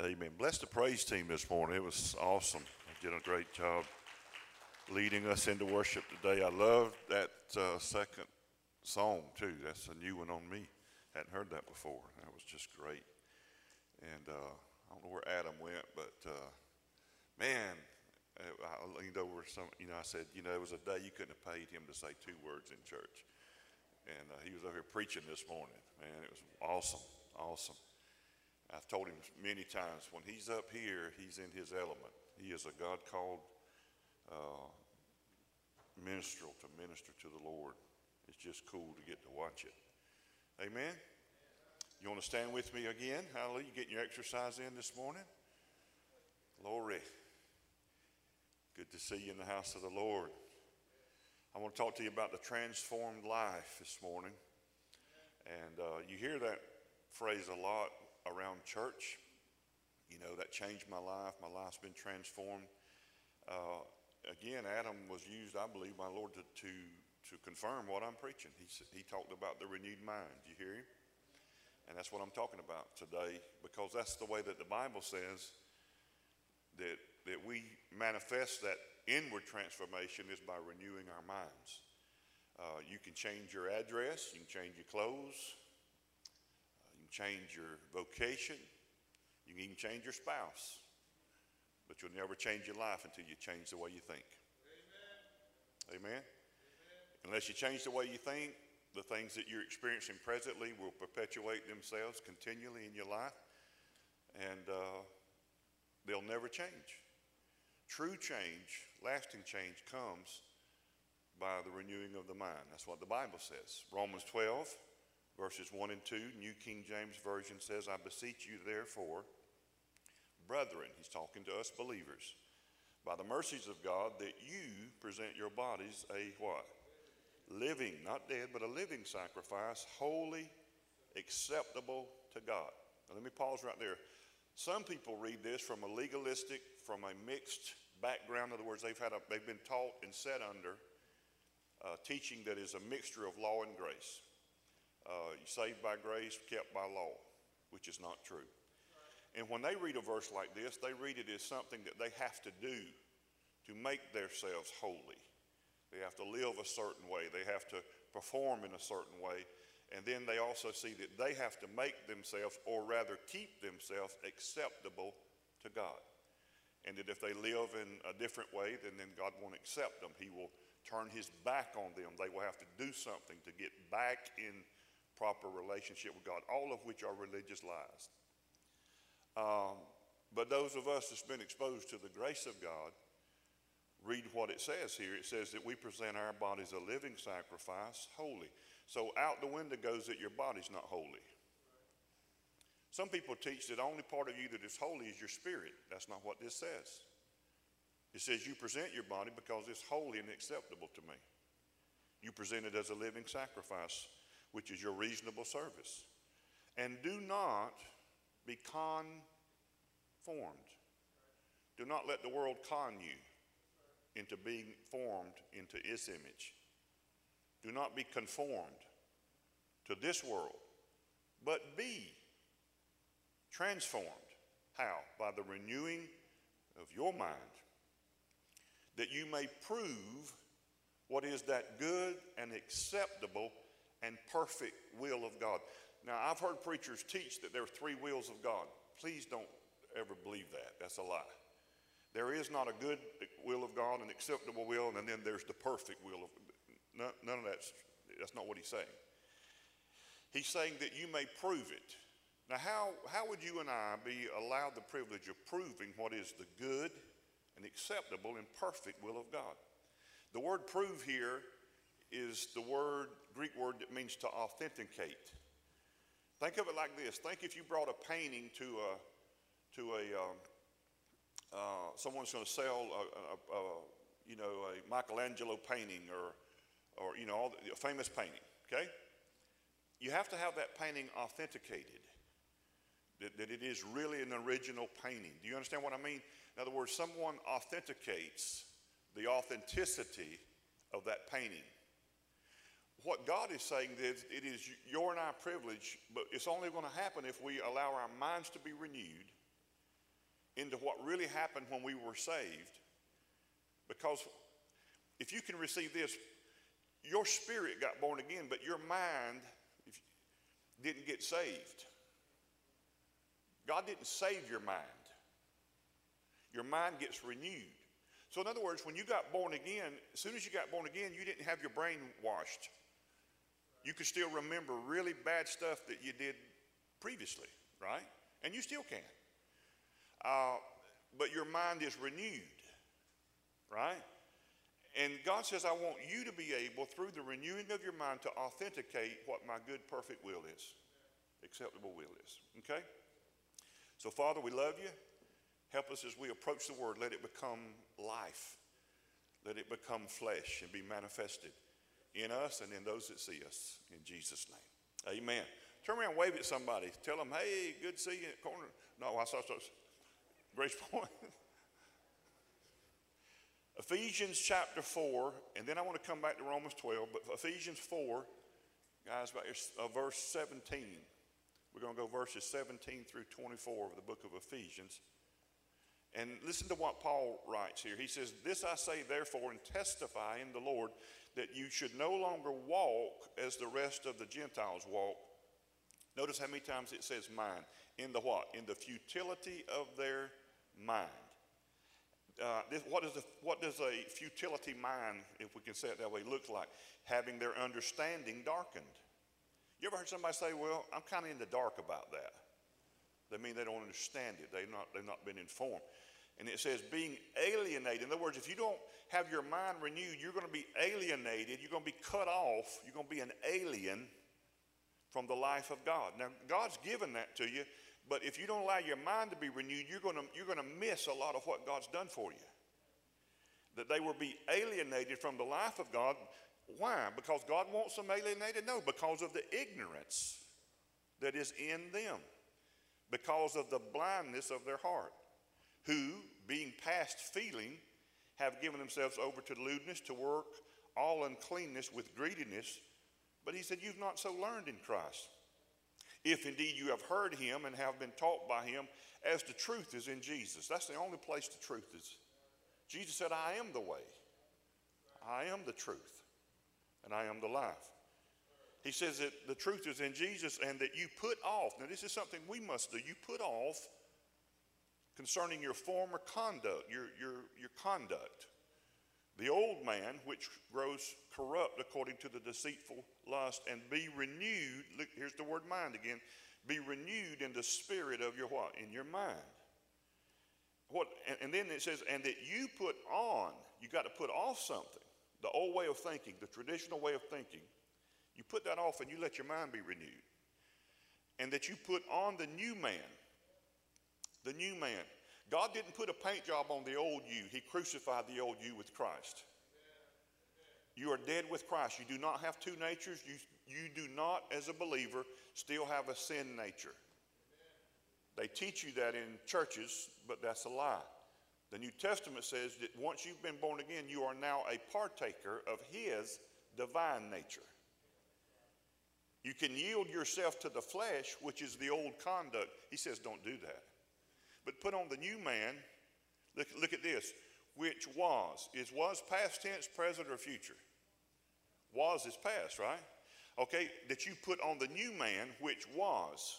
Amen. Bless the praise team this morning. It was awesome. They did a great job leading us into worship today. I love that uh, second song too. That's a new one on me. Hadn't heard that before. That was just great. And uh, I don't know where Adam went, but uh, man, I leaned over some. You know, I said, you know, it was a day you couldn't have paid him to say two words in church, and uh, he was over here preaching this morning. Man, it was awesome, awesome. I've told him many times when he's up here, he's in his element. He is a God called uh, minstrel to minister to the Lord. It's just cool to get to watch it. Amen. You want to stand with me again? Hallelujah. You getting your exercise in this morning? Glory. Good to see you in the house of the Lord. I want to talk to you about the transformed life this morning. And uh, you hear that phrase a lot around church. You know, that changed my life. My life's been transformed. Uh, again, Adam was used, I believe, by Lord to, to, to confirm what I'm preaching. He, he talked about the renewed mind. Do You hear him? And that's what I'm talking about today because that's the way that the Bible says that, that we manifest that inward transformation is by renewing our minds. Uh, you can change your address, you can change your clothes, change your vocation, you can even change your spouse, but you'll never change your life until you change the way you think. Amen? Amen? Amen? Unless you change the way you think, the things that you're experiencing presently will perpetuate themselves continually in your life, and uh, they'll never change. True change, lasting change, comes by the renewing of the mind. That's what the Bible says. Romans 12 verses 1 and 2, New King James Version says, I beseech you, therefore, brethren, he's talking to us believers, by the mercies of God, that you present your bodies a what? Living, not dead, but a living sacrifice, holy, acceptable to God. Now, let me pause right there. Some people read this from a legalistic, from a mixed background. In other words, they've, had a, they've been taught and set under uh, teaching that is a mixture of law and grace uh, saved by grace, kept by law, which is not true. And when they read a verse like this, they read it as something that they have to do to make themselves holy. They have to live a certain way, they have to perform in a certain way. And then they also see that they have to make themselves, or rather keep themselves, acceptable to God. And that if they live in a different way, then, then God won't accept them. He will turn his back on them. They will have to do something to get back in proper relationship with God, all of which are religious lies. Um, but those of us that's been exposed to the grace of God, read what it says here. It says that we present our bodies a living sacrifice, holy. So out the window goes that your body's not holy. Some people teach that only part of you that is holy is your spirit. That's not what this says. It says you present your body because it's holy and acceptable to me. You present it as a living sacrifice which is your reasonable service. And do not be conformed. Do not let the world con you into being formed into its image. Do not be conformed to this world, but be transformed. How? By the renewing of your mind, that you may prove what is that good and acceptable and perfect will of God. Now, I've heard preachers teach that there are three wills of God. Please don't ever believe that. That's a lie. There is not a good will of God, an acceptable will, and then there's the perfect will of none of that's that's not what he's saying. He's saying that you may prove it. Now, how, how would you and I be allowed the privilege of proving what is the good and acceptable and perfect will of God? The word prove here is the word, Greek word that means to authenticate. Think of it like this. Think if you brought a painting to a, to a, um, uh, someone's going to sell a, a, a, you know, a Michelangelo painting or, or you know, all the, a famous painting, okay? You have to have that painting authenticated, that, that it is really an original painting. Do you understand what I mean? In other words, someone authenticates the authenticity of that painting what God is saying is it is your and our privilege, but it's only going to happen if we allow our minds to be renewed into what really happened when we were saved. Because if you can receive this, your spirit got born again, but your mind didn't get saved. God didn't save your mind. Your mind gets renewed. So, in other words, when you got born again, as soon as you got born again, you didn't have your brain washed. You can still remember really bad stuff that you did previously, right? And you still can. Uh, but your mind is renewed, right? And God says, I want you to be able, through the renewing of your mind, to authenticate what my good, perfect will is, acceptable will is. Okay? So, Father, we love you. Help us as we approach the word. Let it become life. Let it become flesh and be manifested in us and in those that see us. In Jesus' name. Amen. Turn around wave at somebody. Tell them, hey, good to see you at corner. No, I saw Grace Point. Ephesians chapter 4, and then I want to come back to Romans 12, but Ephesians 4, guys, about uh, verse 17. We're going to go verses 17 through 24 of the book of Ephesians. And listen to what Paul writes here. He says, This I say, therefore, and testify in the Lord that you should no longer walk as the rest of the Gentiles walk. Notice how many times it says mind. In the what? In the futility of their mind. Uh, this, what, is what does a futility mind, if we can say it that way, look like? Having their understanding darkened. You ever heard somebody say, Well, I'm kind of in the dark about that? They mean they don't understand it, they've not, they've not been informed. And it says, being alienated. In other words, if you don't have your mind renewed, you're going to be alienated, you're going to be cut off, you're going to be an alien from the life of God. Now, God's given that to you, but if you don't allow your mind to be renewed, you're going to, you're going to miss a lot of what God's done for you. That they will be alienated from the life of God. Why? Because God wants them alienated? No, because of the ignorance that is in them, because of the blindness of their heart, who, being past feeling, have given themselves over to lewdness, to work all uncleanness with greediness. But he said, You've not so learned in Christ. If indeed you have heard him and have been taught by him, as the truth is in Jesus. That's the only place the truth is. Jesus said, I am the way, I am the truth, and I am the life. He says that the truth is in Jesus and that you put off. Now, this is something we must do. You put off concerning your former conduct, your, your, your conduct. The old man, which grows corrupt according to the deceitful lust, and be renewed. Look, here's the word mind again. Be renewed in the spirit of your what? In your mind. What, and, and then it says, and that you put on, you got to put off something. The old way of thinking, the traditional way of thinking. You put that off and you let your mind be renewed. And that you put on the new man. The new man. God didn't put a paint job on the old you, He crucified the old you with Christ. You are dead with Christ. You do not have two natures. You, you do not, as a believer, still have a sin nature. They teach you that in churches, but that's a lie. The New Testament says that once you've been born again, you are now a partaker of His divine nature. You can yield yourself to the flesh, which is the old conduct. He says, don't do that. But put on the new man. Look, look at this. Which was. Is was past tense, present, or future? Was is past, right? Okay, that you put on the new man, which was,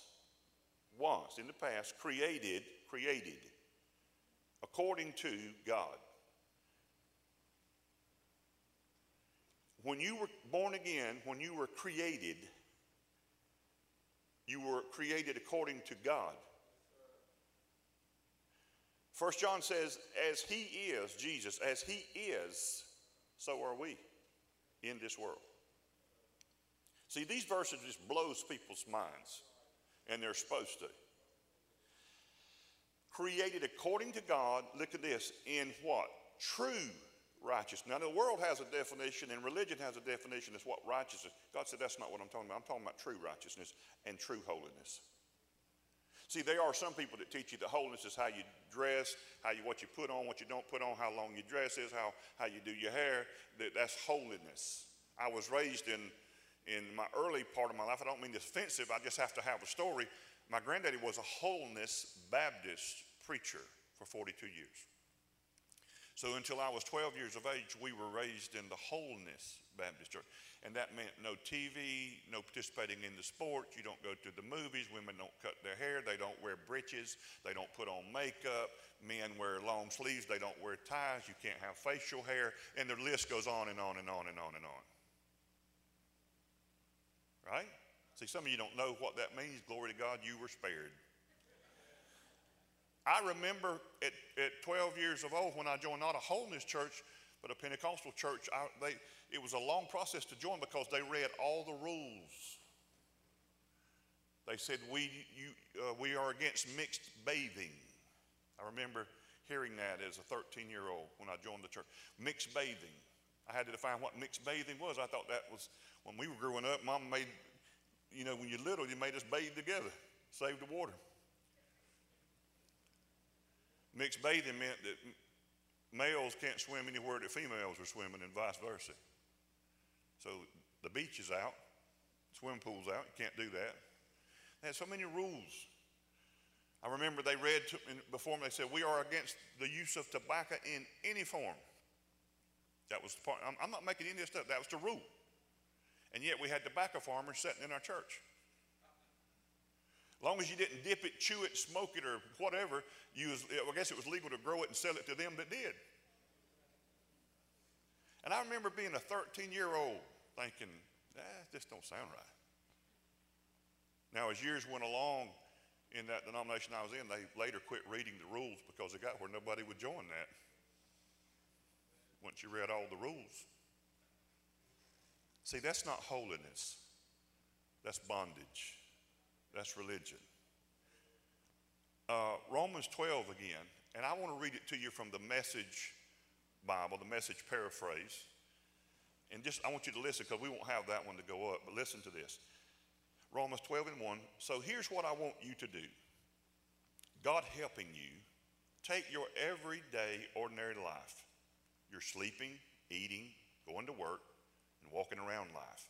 was in the past, created, created, according to God. When you were born again, when you were created, you were created according to God. First John says, as he is, Jesus, as he is, so are we in this world. See, these verses just blows people's minds, and they're supposed to. Created according to God, look at this, in what? True righteousness. Now, the world has a definition, and religion has a definition as what righteousness. God said, that's not what I'm talking about. I'm talking about true righteousness and true holiness. See, there are some people that teach you that holiness is how you dress, how you what you put on, what you don't put on, how long your dress is, how, how you do your hair. That, that's holiness. I was raised in in my early part of my life. I don't mean this offensive. I just have to have a story. My granddaddy was a holiness Baptist preacher. for 42 years. So until I was 12 years of age, we were raised in the Holiness Baptist Church. And that meant no TV, no participating in the sports. You don't go to the movies. Women don't cut their hair. They don't wear breeches. They don't put on makeup. Men wear long sleeves. They don't wear ties. You can't have facial hair. And the list goes on and on and on and on and on. Right? See, some of you don't know what that means. Glory to God, you were spared. I remember at, at 12 years of old when I joined not a holiness church, but a Pentecostal church. I, they, it was a long process to join because they read all the rules. They said, We, you, uh, we are against mixed bathing. I remember hearing that as a 13 year old when I joined the church. Mixed bathing. I had to define what mixed bathing was. I thought that was when we were growing up, mom made, you know, when you're little, you made us bathe together, save the water. Mixed bathing meant that males can't swim anywhere that females are swimming and vice versa. So the beach is out, swim pool's out, you can't do that. They had so many rules. I remember they read to, before me, they said, We are against the use of tobacco in any form. That was the part, I'm, I'm not making any of this stuff, that was the rule. And yet we had tobacco farmers sitting in our church. As long as you didn't dip it, chew it, smoke it, or whatever, you was, I guess it was legal to grow it and sell it to them that did. And I remember being a 13 year old thinking, ah, this don't sound right. Now, as years went along in that denomination I was in, they later quit reading the rules because it got where nobody would join that once you read all the rules. See, that's not holiness, that's bondage. That's religion. Uh, Romans 12 again, and I want to read it to you from the message Bible, the message paraphrase. And just, I want you to listen because we won't have that one to go up, but listen to this. Romans 12 and 1. So here's what I want you to do God helping you take your everyday, ordinary life. You're sleeping, eating, going to work, and walking around life.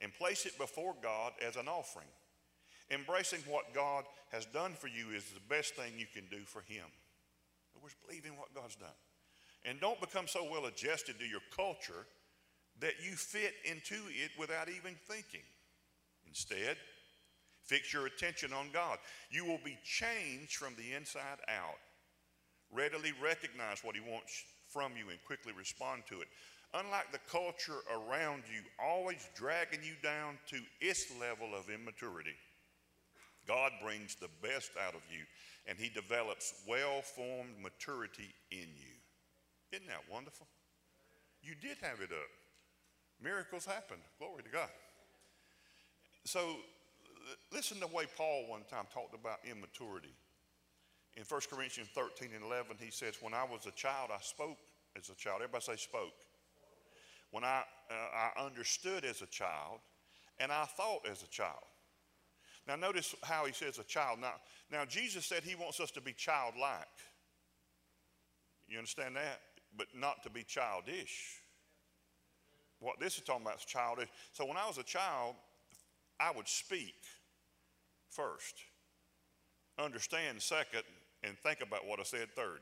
And place it before God as an offering Embracing what God has done for you is the best thing you can do for Him. In other words, believe in what God's done. And don't become so well adjusted to your culture that you fit into it without even thinking. Instead, fix your attention on God. You will be changed from the inside out. Readily recognize what He wants from you and quickly respond to it. Unlike the culture around you, always dragging you down to its level of immaturity. God brings the best out of you, and He develops well formed maturity in you. Isn't that wonderful? You did have it up. Miracles happen. Glory to God. So, listen to the way Paul one time talked about immaturity. In 1 Corinthians 13 and 11, he says, When I was a child, I spoke as a child. Everybody say, spoke. When I, uh, I understood as a child, and I thought as a child. Now, notice how he says a child. Now, now Jesus said he wants us to be childlike. You understand that? But not to be childish. What this is talking about is childish. So when I was a child, I would speak first, understand second, and think about what I said third.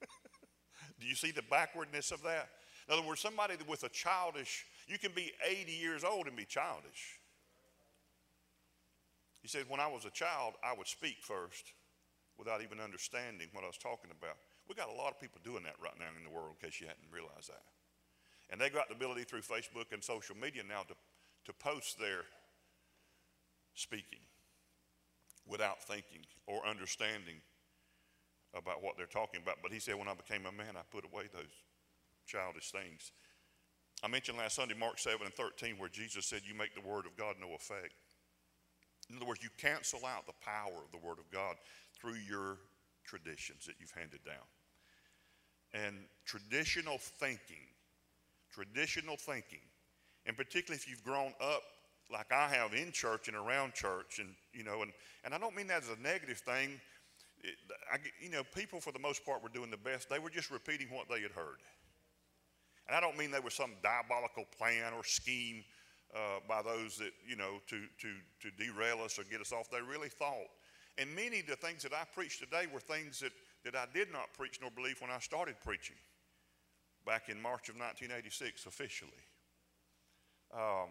Do you see the backwardness of that? In other words, somebody with a childish, you can be 80 years old and be childish. He said, When I was a child, I would speak first without even understanding what I was talking about. We got a lot of people doing that right now in the world, in case you hadn't realized that. And they got the ability through Facebook and social media now to, to post their speaking without thinking or understanding about what they're talking about. But he said, when I became a man, I put away those childish things. I mentioned last Sunday, Mark 7 and 13, where Jesus said, You make the word of God no effect. In other words, you cancel out the power of the Word of God through your traditions that you've handed down. And traditional thinking, traditional thinking, and particularly if you've grown up like I have in church and around church, and you know, and, and I don't mean that as a negative thing. It, I, you know, people for the most part were doing the best. They were just repeating what they had heard. And I don't mean there was some diabolical plan or scheme uh, by those that, you know, to, to, to derail us or get us off. They really thought. And many of the things that I preach today were things that, that I did not preach nor believe when I started preaching back in March of 1986 officially. Um,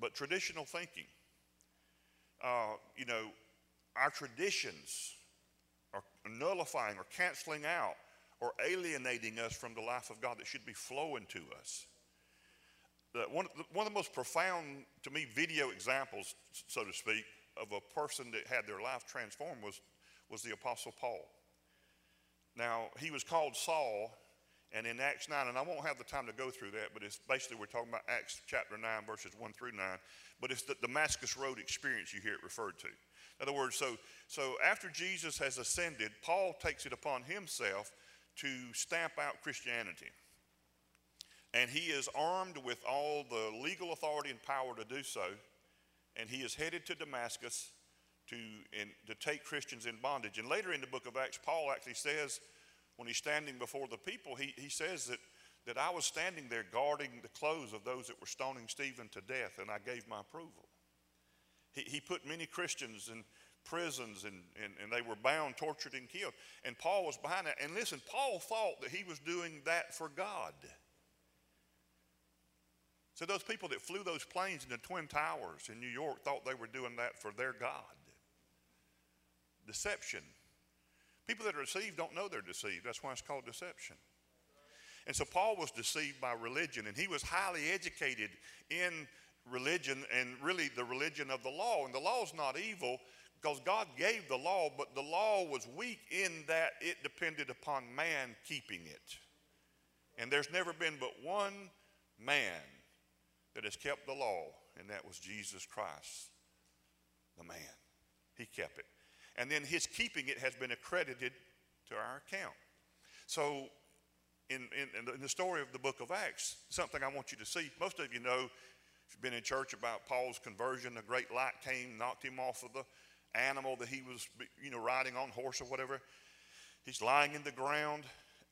but traditional thinking, uh, you know, our traditions are nullifying or canceling out or alienating us from the life of God that should be flowing to us. One, of the, one of the most profound, to me, video examples, so to speak, of a person that had their life transformed was, was the Apostle Paul. Now, he was called Saul, and in Acts 9, and I won't have the time to go through that, but it's basically we're talking about Acts chapter 9, verses 1 through 9, but it's the Damascus Road experience you hear it referred to. In other words, so, so after Jesus has ascended, Paul takes it upon himself to stamp out Christianity. And he is armed with all the legal authority and power to do so. And he is headed to Damascus to, in, to take Christians in bondage. And later in the book of Acts, Paul actually says, when he's standing before the people, he, he says that, that I was standing there guarding the clothes of those that were stoning Stephen to death, and I gave my approval. He, he put many Christians in prisons and, and, and they were bound, tortured, and killed. And Paul was behind that. And listen, Paul thought that he was doing that for God. So those people that flew those planes into Twin Towers in New York thought they were doing that for their God. Deception. People that are deceived don't know they're deceived. That's why it's called deception. And so Paul was deceived by religion, and he was highly educated in religion and really the religion of the law. And the law is not evil because God gave the law, but the law was weak in that it depended upon man keeping it. And there's never been but one man that has kept the law, and that was Jesus Christ, the man. He kept it. And then his keeping it has been accredited to our account. So, in, in, in the story of the book of Acts, something I want you to see, most of you know if you've been in church about Paul's conversion, a great light came, knocked him off of the animal that he was, you know, riding on, horse or whatever. He's lying in the ground,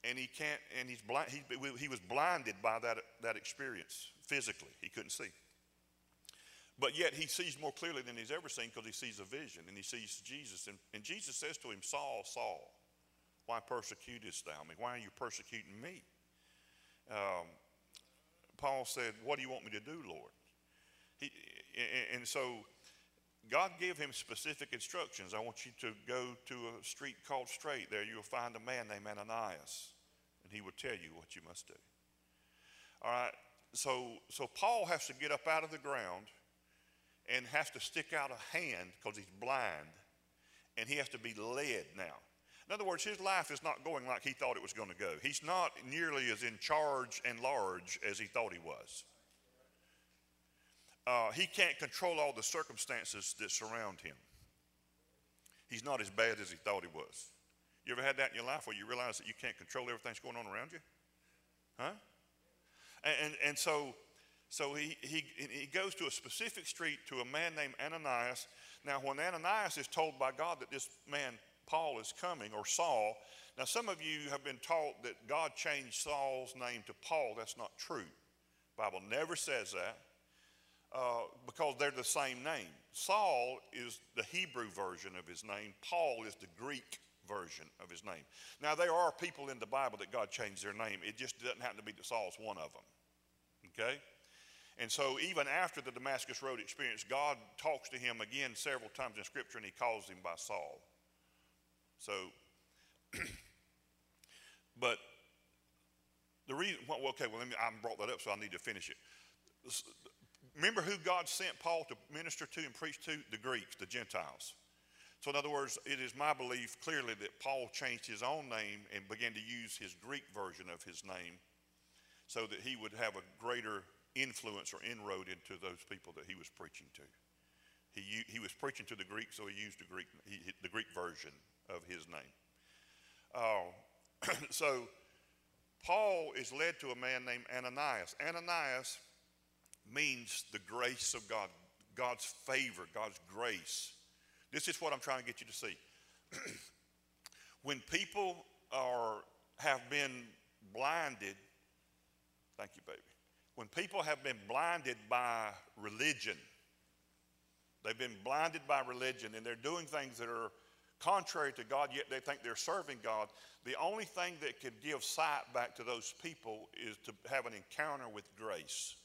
and he can't, and he's blind. He, he was blinded by that, that experience physically. He couldn't see. But yet he sees more clearly than he's ever seen because he sees a vision and he sees Jesus. And, and Jesus says to him, Saul, Saul, why persecutest thou me? Why are you persecuting me? Um, Paul said, What do you want me to do, Lord? He, and so God gave him specific instructions. I want you to go to a street called Straight. There you'll find a man named Ananias, and he will tell you what you must do. All right, so, so Paul has to get up out of the ground and has to stick out a hand because he's blind, and he has to be led now. In other words, his life is not going like he thought it was going to go. He's not nearly as in charge and large as he thought he was. Uh, he can't control all the circumstances that surround him. He's not as bad as he thought he was. You ever had that in your life where you realize that you can't control everything that's going on around you? Huh? And, and, so, so he, he, he goes to a specific street to a man named Ananias. Now, when Ananias is told by God that this man, Paul, is coming, or Saul, now some of you have been taught that God changed Saul's name to Paul. That's not true. The Bible never says that. Uh, because they're the same name. Saul is the Hebrew version of his name, Paul is the Greek version of his name. Now, there are people in the Bible that God changed their name, it just doesn't happen to be that Saul's one of them. Okay? And so, even after the Damascus Road experience, God talks to him again several times in Scripture and he calls him by Saul. So, but the reason, well, okay, well, me, I brought that up, so I need to finish it. Remember who God sent Paul to minister to and preach to? The Greeks, the Gentiles. So, in other words, it is my belief clearly that Paul changed his own name and began to use his Greek version of his name so that he would have a greater influence or inroad into those people that he was preaching to. He, he was preaching to the Greek, so he used the Greek, he, the Greek version of his name. Uh, so, Paul is led to a man named Ananias. Ananias means the grace of God, God's favor, God's grace. This is what I'm trying to get you to see. when people are have been blinded, thank you, baby. When people have been blinded by religion, They've been blinded by religion and they're doing things that are contrary to God, yet they think they're serving God. The only thing that could give sight back to those people is to have an encounter with grace.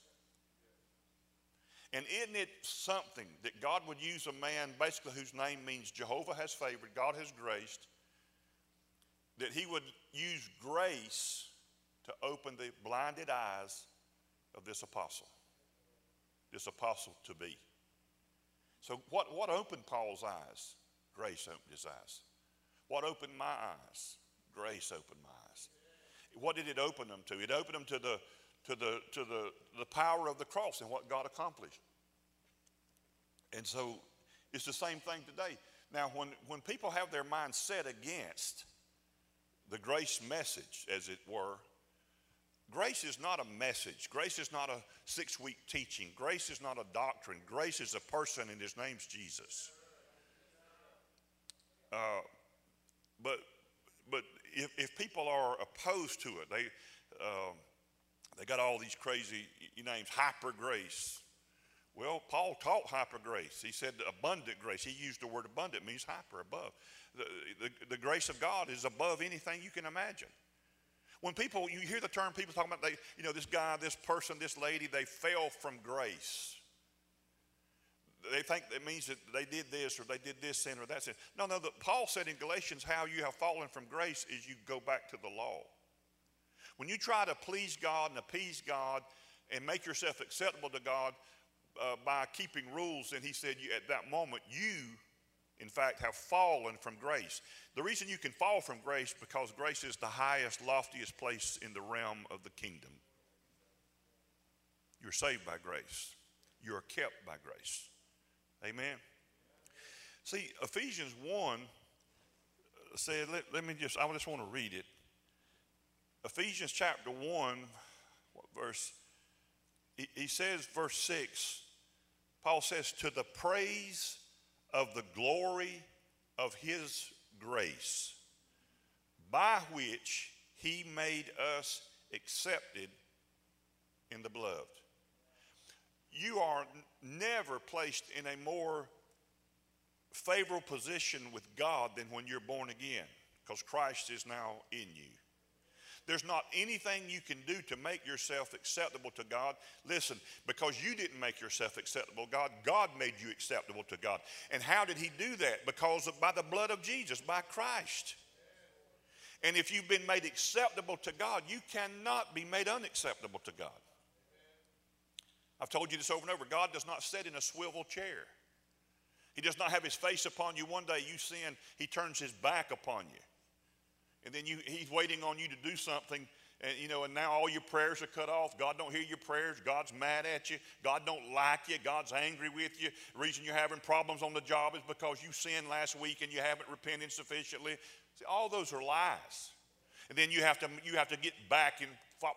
And isn't it something that God would use a man, basically whose name means Jehovah has favored, God has graced, that he would use grace to open the blinded eyes of this apostle, this apostle to be. So, what, what opened Paul's eyes? Grace opened his eyes. What opened my eyes? Grace opened my eyes. What did it open them to? It opened them to the, to the, to the, the power of the cross and what God accomplished. And so it's the same thing today. Now, when, when people have their mind set against the grace message, as it were, grace is not a message. Grace is not a six week teaching. Grace is not a doctrine. Grace is a person, and his name's Jesus. Uh, but but if, if people are opposed to it, they, uh, they got all these crazy names, hyper grace. Well, Paul taught hyper grace. He said abundant grace. He used the word abundant, means hyper, above. The, the, the grace of God is above anything you can imagine. When people, you hear the term, people talking about, they, you know, this guy, this person, this lady, they fell from grace they think it means that they did this or they did this sin or that sin. No, no, the, Paul said in Galatians, how you have fallen from grace is you go back to the law. When you try to please God and appease God and make yourself acceptable to God uh, by keeping rules, then he said you, at that moment, you, in fact, have fallen from grace. The reason you can fall from grace because grace is the highest, loftiest place in the realm of the kingdom. You're saved by grace. You're kept by grace. Amen. See, Ephesians 1 uh, said, let, let me just, I just want to read it. Ephesians chapter 1, verse, he, he says, verse 6, Paul says, to the praise of the glory of his grace, by which he made us accepted in the beloved you are never placed in a more favorable position with God than when you're born again because Christ is now in you. There's not anything you can do to make yourself acceptable to God. Listen, because you didn't make yourself acceptable God, God made you acceptable to God. And how did He do that? Because of by the blood of Jesus, by Christ. And if you've been made acceptable to God, you cannot be made unacceptable to God. I've told you this over and over. God does not sit in a swivel chair. He does not have his face upon you. One day you sin, he turns his back upon you. And then you, he's waiting on you to do something and you know and now all your prayers are cut off. God don't hear your prayers. God's mad at you. God don't like you. God's angry with you. The reason you're having problems on the job is because you sinned last week and you haven't repented sufficiently. See, all those are lies. And then you have to you have to get back in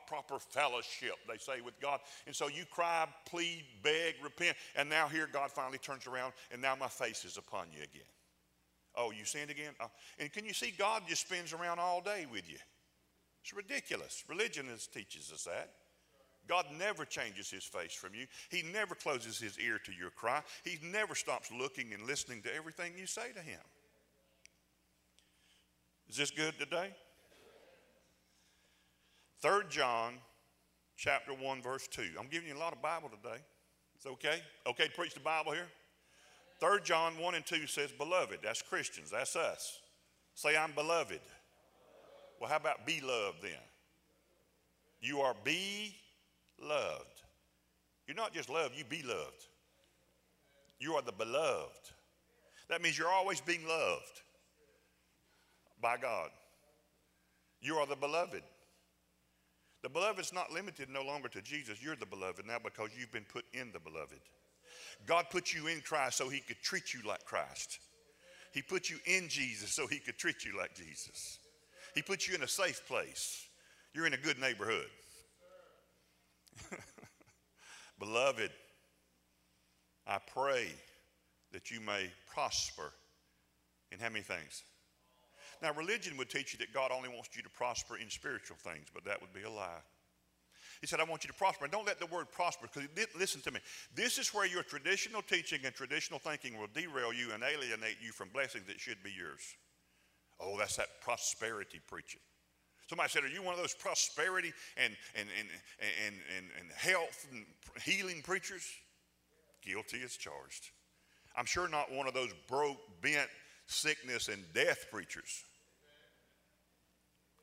proper fellowship, they say, with God. And so you cry, plead, beg, repent, and now here God finally turns around, and now my face is upon you again. Oh, you sinned again? Oh. And can you see God just spins around all day with you? It's ridiculous. Religion is, teaches us that. God never changes his face from you. He never closes his ear to your cry. He never stops looking and listening to everything you say to him. Is this good today? 3 John chapter 1, verse 2. I'm giving you a lot of Bible today. It's okay? Okay to preach the Bible here? 3 John 1 and 2 says, Beloved. That's Christians. That's us. Say, I'm beloved. Well, how about be loved then? You are be loved. You're not just loved, you be loved. You are the beloved. That means you're always being loved by God. You are the beloved. The beloved's not limited no longer to Jesus. You're the beloved now because you've been put in the beloved. God put you in Christ so he could treat you like Christ. He put you in Jesus so he could treat you like Jesus. He put you in a safe place. You're in a good neighborhood. Beloved, I pray that you may prosper in how many things? Now, religion would teach you that God only wants you to prosper in spiritual things, but that would be a lie. He said, I want you to prosper. And don't let the word prosper, because listen to me. This is where your traditional teaching and traditional thinking will derail you and alienate you from blessings that should be yours. Oh, that's that prosperity preaching. Somebody said, Are you one of those prosperity and, and, and, and, and, and health and healing preachers? Guilty as charged. I'm sure not one of those broke, bent, sickness, and death preachers.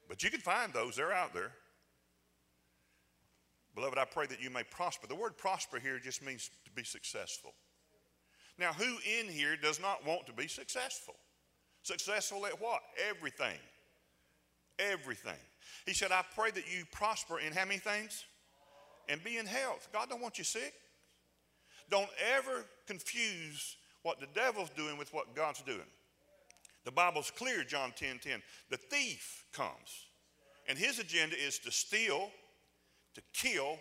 But you can find those, they're out there. Beloved, I pray that you may prosper. The word prosper here just means to be successful. Now, who in here does not want to be successful? Successful at what? Everything. Everything. He said, I pray that you prosper in how many things? And be in health. God don't want you sick. Don't ever confuse what the devil's doing with what God's doing. The Bible's clear, John 10 10. The thief comes, and his agenda is to steal, to kill,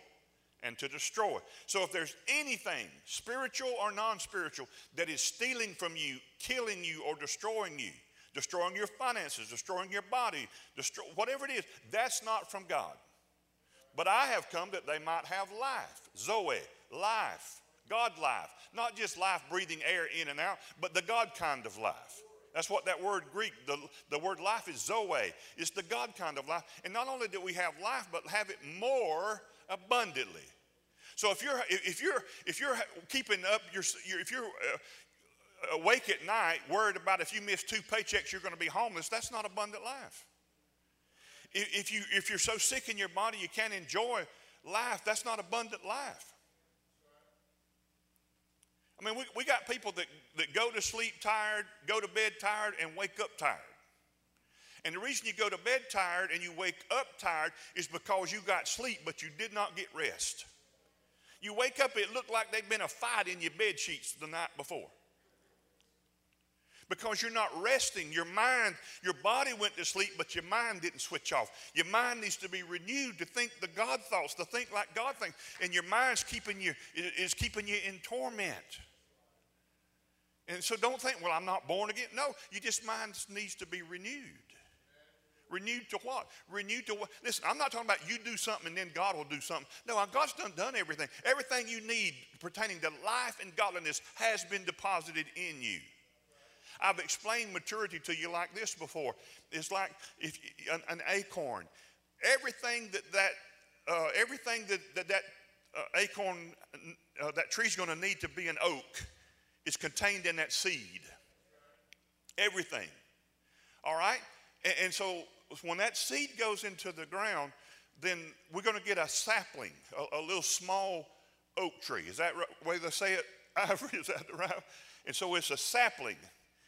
and to destroy. So if there's anything, spiritual or non spiritual, that is stealing from you, killing you, or destroying you, destroying your finances, destroying your body, destroy, whatever it is, that's not from God. But I have come that they might have life, Zoe, life, God life. Not just life breathing air in and out, but the God kind of life. That's what that word Greek, the, the word life is Zoe. It's the God kind of life. And not only do we have life, but have it more abundantly. So if you're if you're if you're keeping up your if you're uh, awake at night worried about if you miss two paychecks you're going to be homeless, that's not abundant life. If you if you're so sick in your body you can't enjoy life, that's not abundant life. I mean, we, we got people that, that go to sleep tired, go to bed tired, and wake up tired. And the reason you go to bed tired and you wake up tired is because you got sleep, but you did not get rest. You wake up, it looked like there'd been a fight in your bed sheets the night before. Because you're not resting. Your mind, your body went to sleep, but your mind didn't switch off. Your mind needs to be renewed to think the God thoughts, to think like God thinks. And your mind's keeping you, is keeping you in torment. And so don't think, well, I'm not born again. No, you just mind needs to be renewed. Renewed to what? Renewed to what? Listen, I'm not talking about you do something and then God will do something. No, God's done done everything. Everything you need pertaining to life and godliness has been deposited in you. I've explained maturity to you like this before. It's like if an, an acorn. Everything that that uh, everything that that, that uh, acorn uh, that tree's going to need to be an oak is contained in that seed. Everything. All right? And, and so when that seed goes into the ground, then we're going to get a sapling, a, a little small oak tree. Is that the way they say it? Ivory, is that right? And so it's a sapling,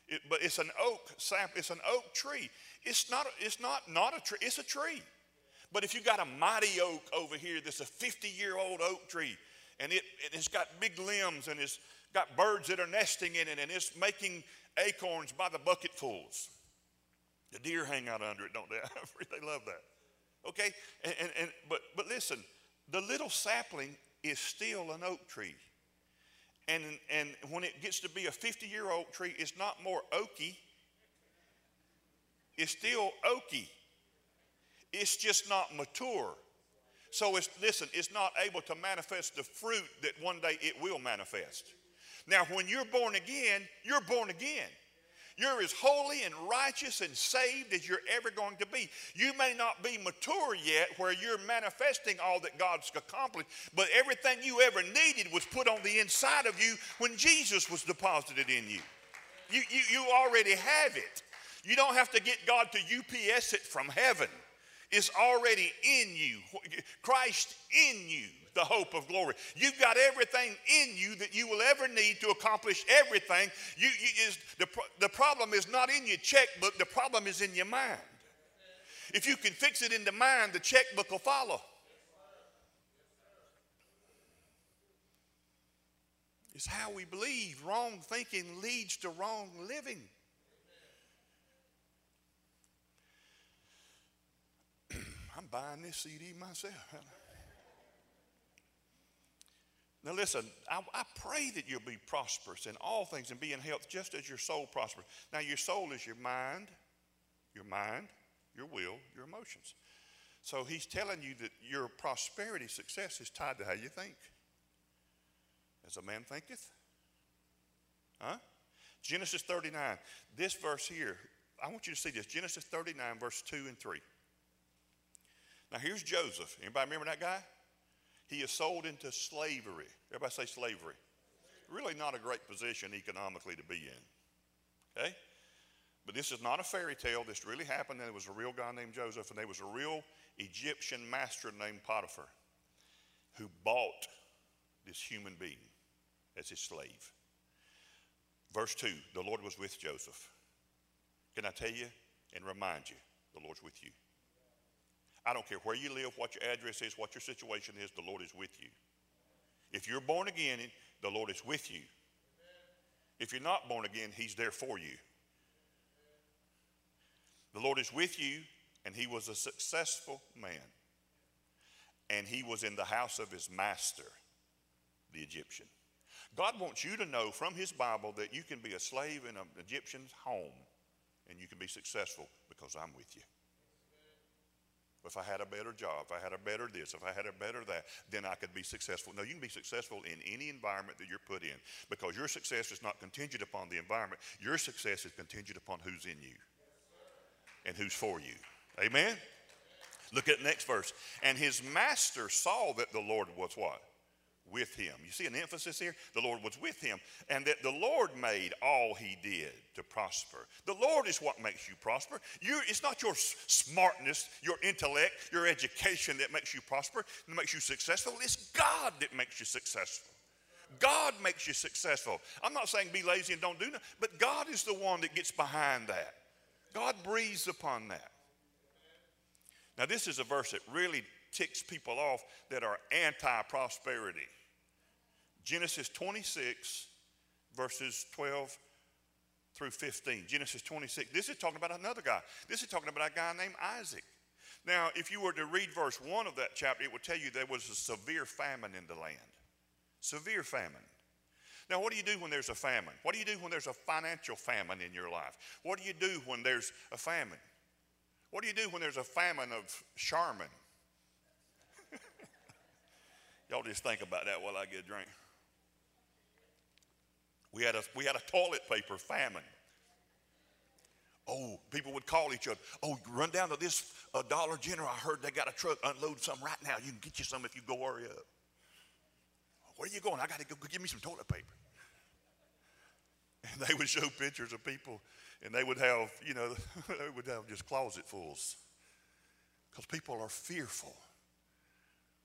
it, but it's an oak sap. It's an oak tree. It's not. It's not not a tree. It's a tree. But if you got a mighty oak over here, that's a 50-year-old oak tree, and it, and it's got big limbs and it's got birds that are nesting in it, and it's making acorns by the bucketfuls. The deer hang out under it, don't they? they love that. Okay? And, and, and, but, but listen, the little sapling is still an oak tree. And, and when it gets to be a 50 year old tree, it's not more oaky, it's still oaky. It's just not mature. So it's, listen, it's not able to manifest the fruit that one day it will manifest. Now, when you're born again, you're born again. You're as holy and righteous and saved as you're ever going to be. You may not be mature yet where you're manifesting all that God's accomplished, but everything you ever needed was put on the inside of you when Jesus was deposited in you. You, you, you already have it. You don't have to get God to UPS it from heaven. It's already in you. Christ in you the hope of glory. You've got everything in you that you will ever need to accomplish everything. You, you is, the, the problem is not in your checkbook, the problem is in your mind. If you can fix it in the mind, the checkbook will follow. It's how we believe. Wrong thinking leads to wrong living. I'm buying this CD myself. Now, listen, I, I, pray that you'll be prosperous in all things and be in health just as your soul prospers. Now, your soul is your mind, your mind, your will, your emotions. So he's telling you that your prosperity success is tied to how you think. As a man thinketh. Huh? Genesis 39. This verse here, I want you to see this. Genesis 39, verse 2 and 3. Now here's Joseph. Anybody remember that guy? He is sold into slavery. Everybody say slavery. Really not a great position economically to be in. Okay? But this is not a fairy tale. This really happened, and there was a real guy named Joseph, and there was a real Egyptian master named Potiphar who bought this human being as his slave. Verse 2 the Lord was with Joseph. Can I tell you and remind you, the Lord's with you? I don't care where you live, what your address is, what your situation is, the Lord is with you. If you're born again, the Lord is with you. If you're not born again, He's there for you. The Lord is with you, and he was a successful man. And he was in the house of his master, the Egyptian. God wants you to know from his Bible that you can be a slave in an Egyptian's home and you can be successful because I'm with you. If I had a better job, if I had a better this, if I had a better that, then I could be successful. No, you can be successful in any environment that you're put in because your success is not contingent upon the environment. Your success is contingent upon who's in you and who's for you. Amen? Look at the next verse. And his master saw that the Lord was what? With him. You see an emphasis here? The Lord was with him. And that the Lord made all he did to prosper. The Lord is what makes you prosper. You, it's not your smartness, your intellect, your education that makes you prosper, that makes you successful. It's God that makes you successful. God makes you successful. I'm not saying be lazy and don't do nothing, but God is the one that gets behind that. God breathes upon that. Now, this is a verse that really ticks people off that are anti prosperity. Genesis 26, verses 12 through 15. Genesis 26. This is talking about another guy. This is talking about a guy named Isaac. Now, if you were to read verse 1 of that chapter, it would tell you there was a severe famine in the land. Severe famine. Now, what do you do when there's a famine? What do you do when there's a financial famine in your life? What do you do when there's a famine? What do you do when there's a famine of Charmin? Y'all just think about that while I get a drink. We had a, we had a toilet paper famine. Oh, people would call each other. Oh, run down to this uh, Dollar General. I heard they got a truck unload some right now. You can get you some if you go hurry up. Where are you going? I got to go give me some toilet paper. And they would show pictures of people, and they would have, you know, they would have just closetfuls. Because people are fearful.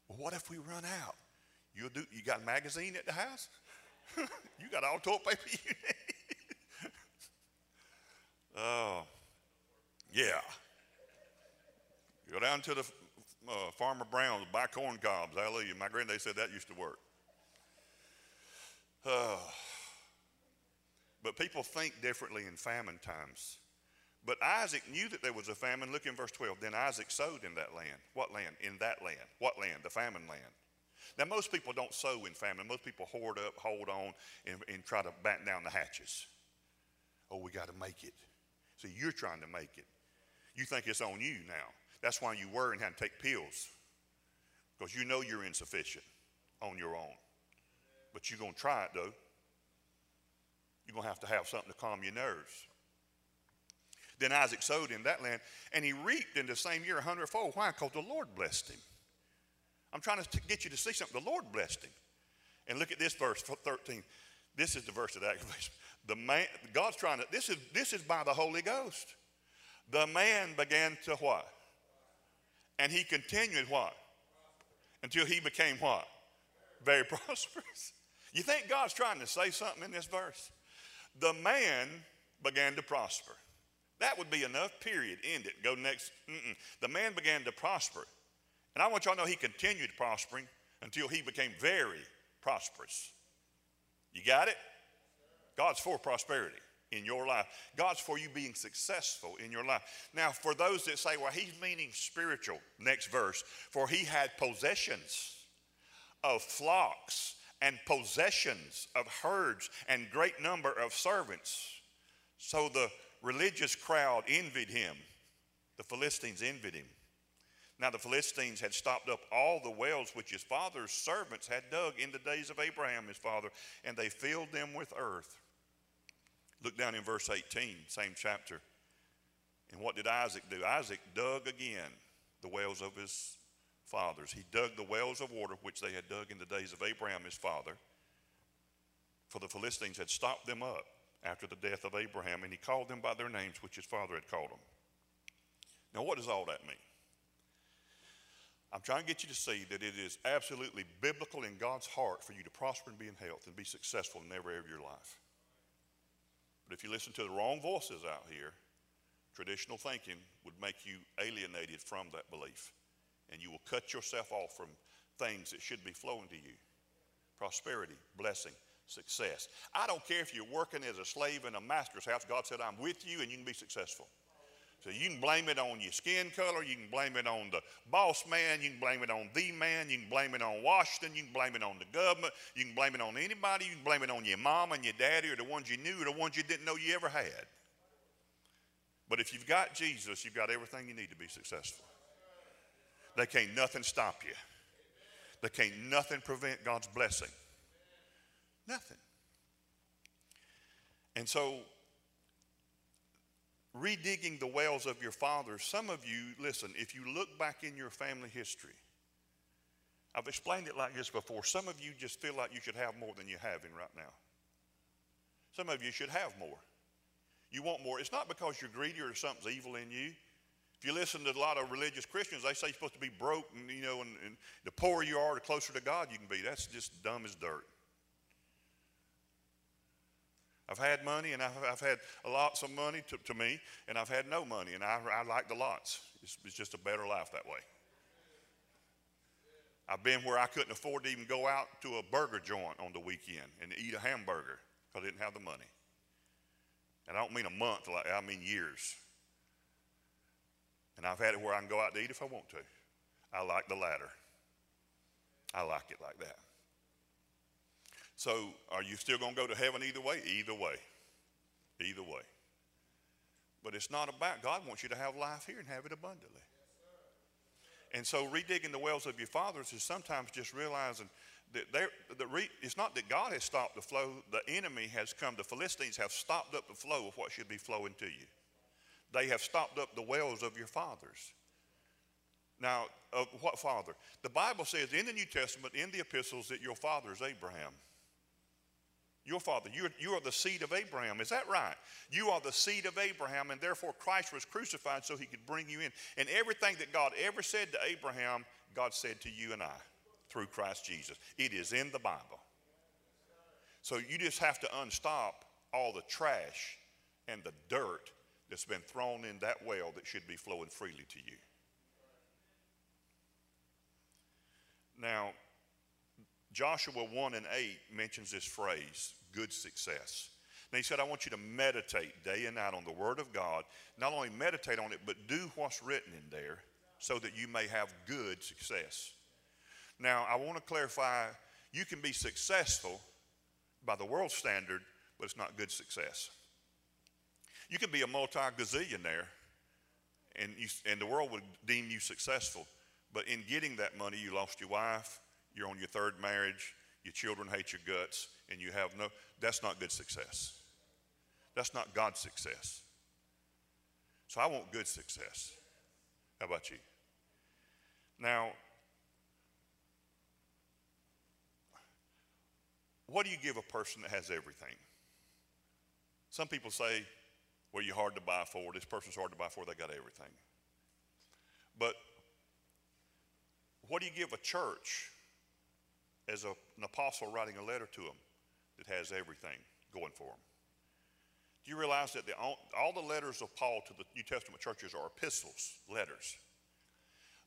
Well, what if we run out? You do. You got a magazine at the house? you got all toilet paper you need. oh, yeah. Go down to the uh, Farmer Brown's, buy corn cobs. Hallelujah. My granddad said that used to work. Uh, but people think differently in famine times. But Isaac knew that there was a famine. Look in verse 12. Then Isaac sowed in that land. What land? In that land. What land? The famine land. Now, most people don't sow in famine. Most people hoard up, hold on, and, and try to batten down the hatches. Oh, we got to make it. See, you're trying to make it. You think it's on you now. That's why you worry and have to take pills, because you know you're insufficient on your own. But you're going to try it, though. You're going to have to have something to calm your nerves. Then Isaac sowed in that land, and he reaped in the same year a hundredfold. Why? Because the Lord blessed him. I'm trying to get you to see something. The Lord blessed him. And look at this verse 13. This is the verse that aggravates The man, God's trying to, this is, this is by the Holy Ghost. The man began to what? And he continued what? Until he became what? Very prosperous. You think God's trying to say something in this verse? The man began to prosper. That would be enough, period. End it. Go next. Mm-mm. The man began to prosper. And I want y'all to know he continued prospering until he became very prosperous. You got it? God's for prosperity in your life. God's for you being successful in your life. Now, for those that say, well, he's meaning spiritual, next verse, for he had possessions of flocks and possessions of herds and great number of servants. So the religious crowd envied him. The Philistines envied him. Now the Philistines had stopped up all the wells which his father's servants had dug in the days of Abraham his father, and they filled them with earth. Look down in verse 18, same chapter. And what did Isaac do? Isaac dug again the wells of his fathers. He dug the wells of water which they had dug in the days of Abraham his father. For the Philistines had stopped them up after the death of Abraham, and he called them by their names which his father had called them. Now, what does all that mean? I'm trying to get you to see that it is absolutely biblical in God's heart for you to prosper and be in health and be successful in every area of your life. But if you listen to the wrong voices out here, traditional thinking would make you alienated from that belief. And you will cut yourself off from things that should be flowing to you prosperity, blessing, success. I don't care if you're working as a slave in a master's house, God said, I'm with you and you can be successful. So you can blame it on your skin color, you can blame it on the boss man, you can blame it on the man, you can blame it on Washington, you can blame it on the government, you can blame it on anybody, you can blame it on your mom and your daddy or the ones you knew or the ones you didn't know you ever had. But if you've got Jesus, you've got everything you need to be successful. They can't nothing stop you. They can't nothing prevent God's blessing. Nothing. And so redigging the wells of your fathers, some of you, listen, if you look back in your family history, I've explained it like this before. Some of you just feel like you should have more than you're having right now. Some of you should have more. You want more. It's not because you're greedy or something's evil in you. If you listen to a lot of religious Christians, they say you're supposed to be broke, and you know, and, and the poorer you are, the closer to God you can be. That's just dumb as dirt. I've had money and I've, I've had lots of money to, to, me, and I've had no money, and I, I like the lots. It's, it's just a better life that way. I've been where I couldn't afford to even go out to a burger joint on the weekend and eat a hamburger because I didn't have the money. And I don't mean a month, like I mean years. And I've had it where I can go out to eat if I want to. I like the latter. I like it like that. So, are you still going to go to heaven either way? Either way. Either way. But it's not about, God wants you to have life here and have it abundantly. And so, redigging the wells of your fathers is sometimes just realizing that the re, it's not that God has stopped the flow, the enemy has come. The Philistines have stopped up the flow of what should be flowing to you. They have stopped up the wells of your fathers. Now, of what father? The Bible says in the New Testament, in the epistles, that your father is Abraham. Your father, you you are the seed of Abraham. Is that right? You are the seed of Abraham, and therefore Christ was crucified so he could bring you in. And everything that God ever said to Abraham, God said to you and I through Christ Jesus. It is in the Bible. So you just have to unstop all the trash and the dirt that's been thrown in that well that should be flowing freely to you. Now, Joshua 1 and 8 mentions this phrase, good success. Now, he said, I want you to meditate day and night on the Word of God. Not only meditate on it, but do what's written in there so that you may have good success. Now, I want to clarify you can be successful by the world standard, but it's not good success. You can be a multi gazillionaire and, and the world would deem you successful, but in getting that money, you lost your wife, you're on your third marriage, your children hate your guts, and you have no, that's not good success. That's not God's success. So I want good success. How about you? Now, what do you give a person that has everything? Some people say, well, you're hard to buy for. This person's hard to buy for. They got everything. But what do you give a church as a, an apostle writing a letter to them that has everything going for them? Do you realize that the, all, the letters of Paul to the New Testament churches are epistles, letters?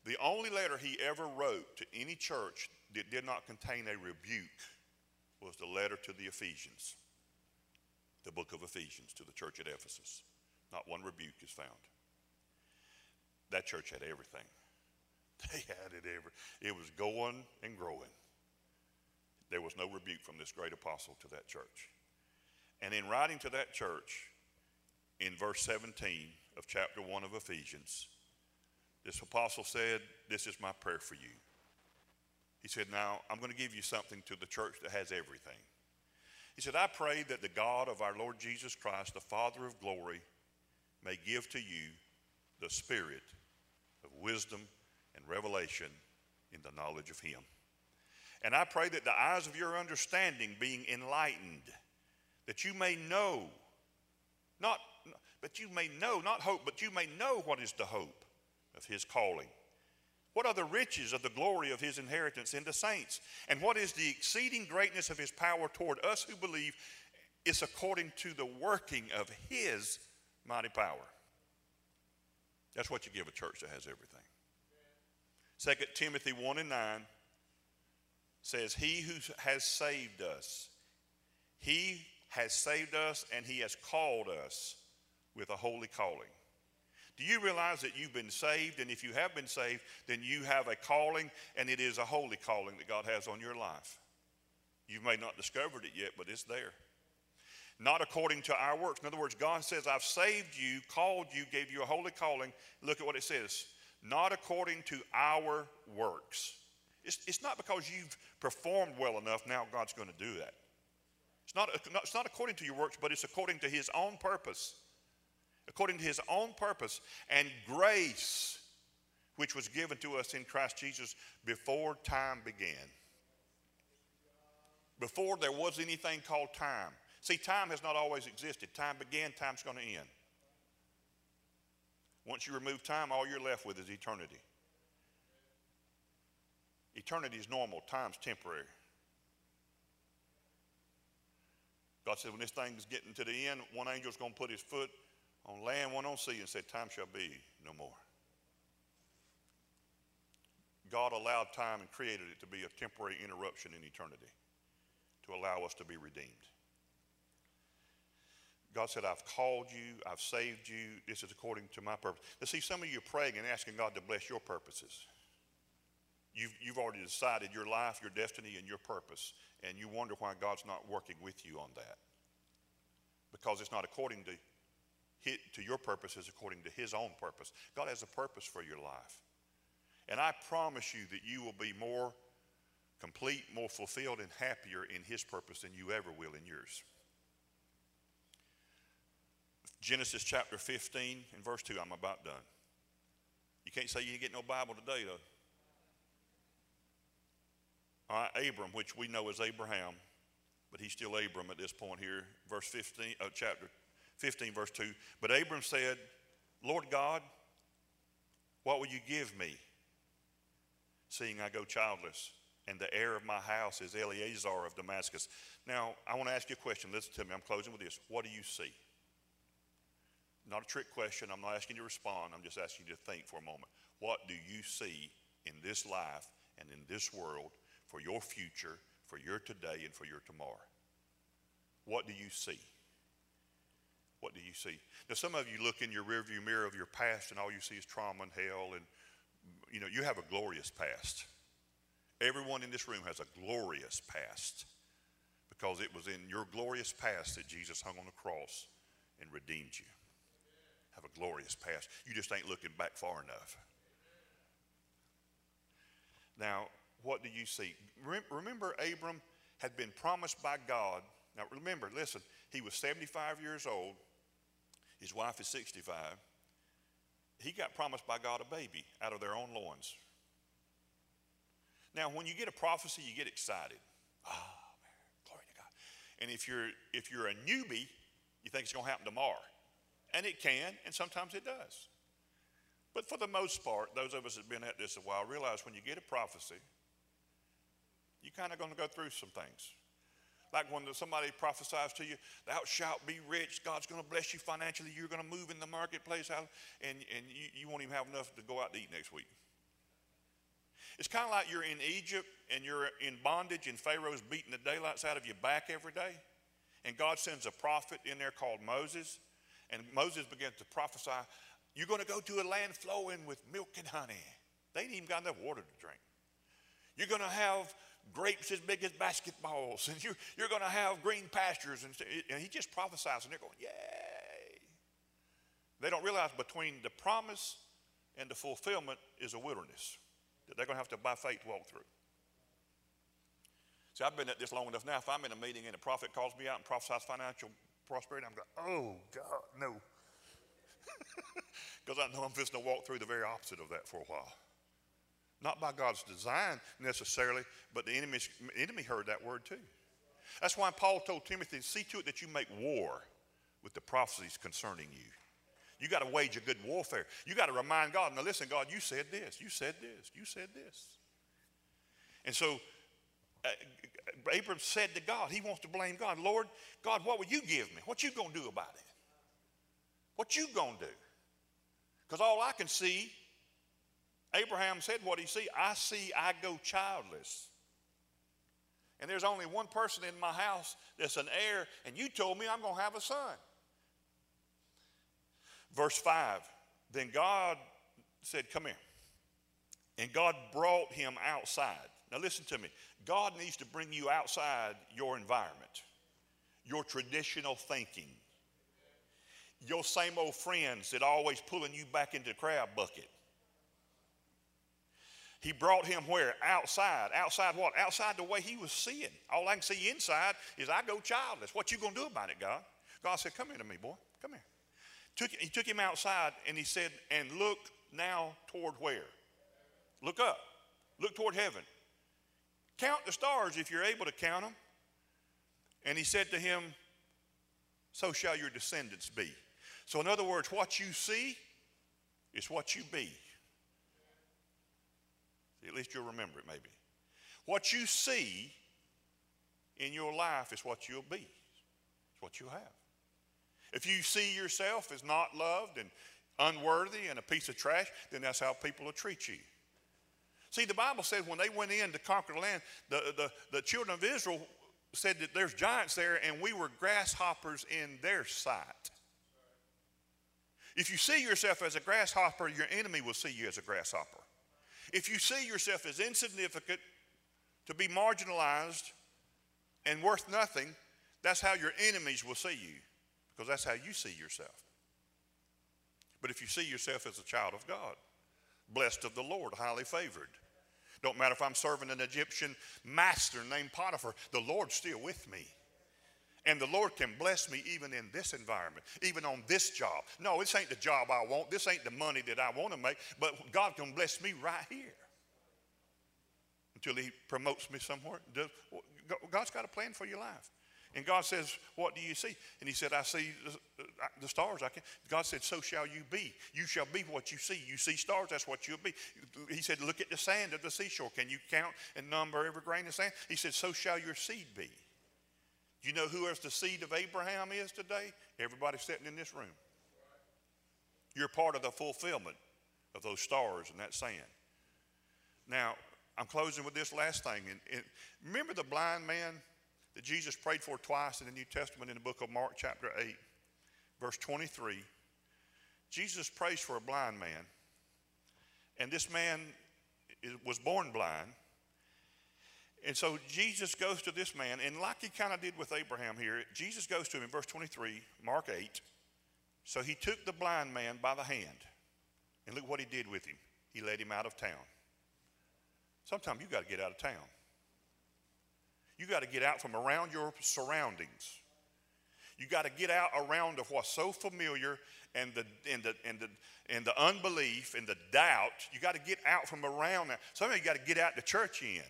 The only letter he ever wrote to any church that did not contain a rebuke was the letter to the Ephesians, the book of Ephesians to the church at Ephesus. Not one rebuke is found. That church had everything. They had it every. It was going and growing. There was no rebuke from this great apostle to that church. And in writing to that church, in verse 17 of chapter 1 of Ephesians, this apostle said, This is my prayer for you. He said, Now I'm going to give you something to the church that has everything. He said, I pray that the God of our Lord Jesus Christ, the Father of glory, may give to you the spirit of wisdom and revelation in the knowledge of Him. And I pray that the eyes of your understanding being enlightened, that you may know, not, but you may know, not hope, but you may know what is the hope of His calling. What are the riches of the glory of his inheritance in the saints? And what is the exceeding greatness of his power toward us who believe is according to the working of his mighty power? That's what you give a church that has everything. 2 Timothy 1 and 9 says, He who has saved us, he has saved us and he has called us with a holy calling. Do you realize that you've been saved? And if you have been saved, then you have a calling, and it is a holy calling that God has on your life. You may not discovered it yet, but it's there. Not according to our works. In other words, God says, I've saved you, called you, gave you a holy calling. Look at what it says. Not according to our works. It's, it's not because you've performed well enough, now God's going to do that. It's not, it's not according to your works, but it's according to His own purpose according to his own purpose and grace, which was given to us in Christ Jesus before time began. Before there was anything called time. See, time has not always existed. Time began, time's going to end. Once you remove time, all you're left with is eternity. Eternity is normal, time's temporary. God said, when this thing's getting to the end, one angel's going to put his foot on land, one on sea, and said, Time shall be no more. God allowed time and created it to be a temporary interruption in eternity to allow us to be redeemed. God said, I've called you, I've saved you. This is according to my purpose. Now, see, some of you are praying and asking God to bless your purposes. You've, you've already decided your life, your destiny, and your purpose, and you wonder why God's not working with you on that. Because it's not according to to your purposes according to His own purpose. God has a purpose for your life. And I promise you that you will be more complete, more fulfilled, and happier in His purpose than you ever will in yours. Genesis chapter 15 and verse 2, I'm about done. You can't say you didn't get no Bible today, though. Abram, which we know as Abraham, but he's still Abram at this point here, verse 15, uh, chapter 15, verse 2. But Abram said, Lord God, what will you give me, seeing I go childless? And the heir of my house is Eliezer of Damascus. Now, I want to ask you a question. Listen to me. I'm closing with this. What do you see? Not a trick question. I'm not asking you to respond. I'm just asking you to think for a moment. What do you see in this life and in this world for your future, for your today, and for your tomorrow? What do you see? what do you see? Now, some of you look in your rearview mirror of your past and all you see is trauma and hell, and you know, you have a glorious past. Everyone in this room has a glorious past because it was in your glorious past that Jesus hung on the cross and redeemed you. Have a glorious past. You just ain't looking back far enough. Now, what do you see? Remember, Abram had been promised by God. Now, remember, listen, he was 75 years old his wife is 65. He got promised by God a baby out of their own loins. Now, when you get a prophecy, you get excited. Ah, oh, man, glory to God. And if you're if you're a newbie, you think it's going to happen tomorrow. And it can, and sometimes it does. But for the most part, those of us that have been at this a while realize when you get a prophecy, you're kind of going to go through some things. Like when somebody prophesies to you, thou shalt be rich, God's going to bless you financially, you're going to move in the marketplace, and, and you, you won't even have enough to go out to eat next week. It's kind of like you're in Egypt and you're in bondage, and Pharaoh's beating the daylights out of your back every day. And God sends a prophet in there called Moses, and Moses begins to prophesy, You're going to go to a land flowing with milk and honey. They ain't even got enough water to drink. You're going to have grapes as big as basketballs, and you're, you're going to have green pastures. And, and he just prophesies, and they're going, Yay. They don't realize between the promise and the fulfillment is a wilderness that they're going to have to, by faith, walk through. See, I've been at this long enough now. If I'm in a meeting and a prophet calls me out and prophesies financial prosperity, I'm going, oh, God, no. Because I know I'm just going to walk through the very opposite of that for a while. Not by God's design necessarily, but the enemy, enemy heard that word too. That's why Paul told Timothy, see to it that you make war with the prophecies concerning you. You got to wage a good warfare. You got to remind God, now listen, God, you said this, you said this, you said this. And so uh, Abram said to God, he wants to blame God. Lord, God, what will you give me? What you going to do about it? What you going to do? Because all I can see, Abraham said what he see, I see I go childless. And there's only one person in my house that's an heir, and you told me I'm going to have a son. Verse 5 Then God said, Come here. And God brought him outside. Now, listen to me. God needs to bring you outside your environment, your traditional thinking, your same old friends that are always pulling you back into the crab bucket. He brought him where? Outside. Outside what? Outside the way he was seeing. All I can see inside is I go childless. What you gonna do about it, God? God said, Come here to me, boy. Come here. Took, he took him outside and he said, And look now toward where? Look up. Look toward heaven. Count the stars if you're able to count them. And he said to him, So shall your descendants be. So, in other words, what you see is what you be. At least you'll remember it, maybe. What you see in your life is what you'll be, it's what you'll have. If you see yourself as not loved and unworthy and a piece of trash, then that's how people will treat you. See, the Bible says when they went in to conquer the land, the, the, the children of Israel said that there's giants there and we were grasshoppers in their sight. If you see yourself as a grasshopper, your enemy will see you as a grasshopper. If you see yourself as insignificant, to be marginalized, and worth nothing, that's how your enemies will see you, because that's how you see yourself. But if you see yourself as a child of God, blessed of the Lord, highly favored, don't matter if I'm serving an Egyptian master named Potiphar, the Lord's still with me. And the Lord can bless me even in this environment, even on this job. No, this ain't the job I want. This ain't the money that I want to make, but God can bless me right here until He promotes me somewhere. God's got a plan for your life. And God says, What do you see? And he said, I see the uh, stars. I can. God said, So shall you be. You shall be what you see. You see stars, that's what you'll be. He said, Look at the sand of the seashore. Can you count and number every grain of sand? He said, So shall your seed be. You know who else the seed of Abraham is today? Everybody sitting in this room. You're part of the fulfillment of those stars and that sand. Now, I'm closing with this last thing. And, and remember the blind man that Jesus prayed for twice in the New Testament in the book of Mark, chapter 8, verse 23. Jesus prays for a blind man. And this man was born blind. And so Jesus goes to this man, and like he kind of did with Abraham here, Jesus goes to him in verse 23, Mark 8. So he took the blind man by the hand, and look what he did with him. He led him out of town. Sometimes you got to get out of town. You got to get out from around your surroundings. You got to get out around of what's so familiar and the, and, the, and, the, and the unbelief and the doubt. You got to get out from around that. Some of you got to get out the church in.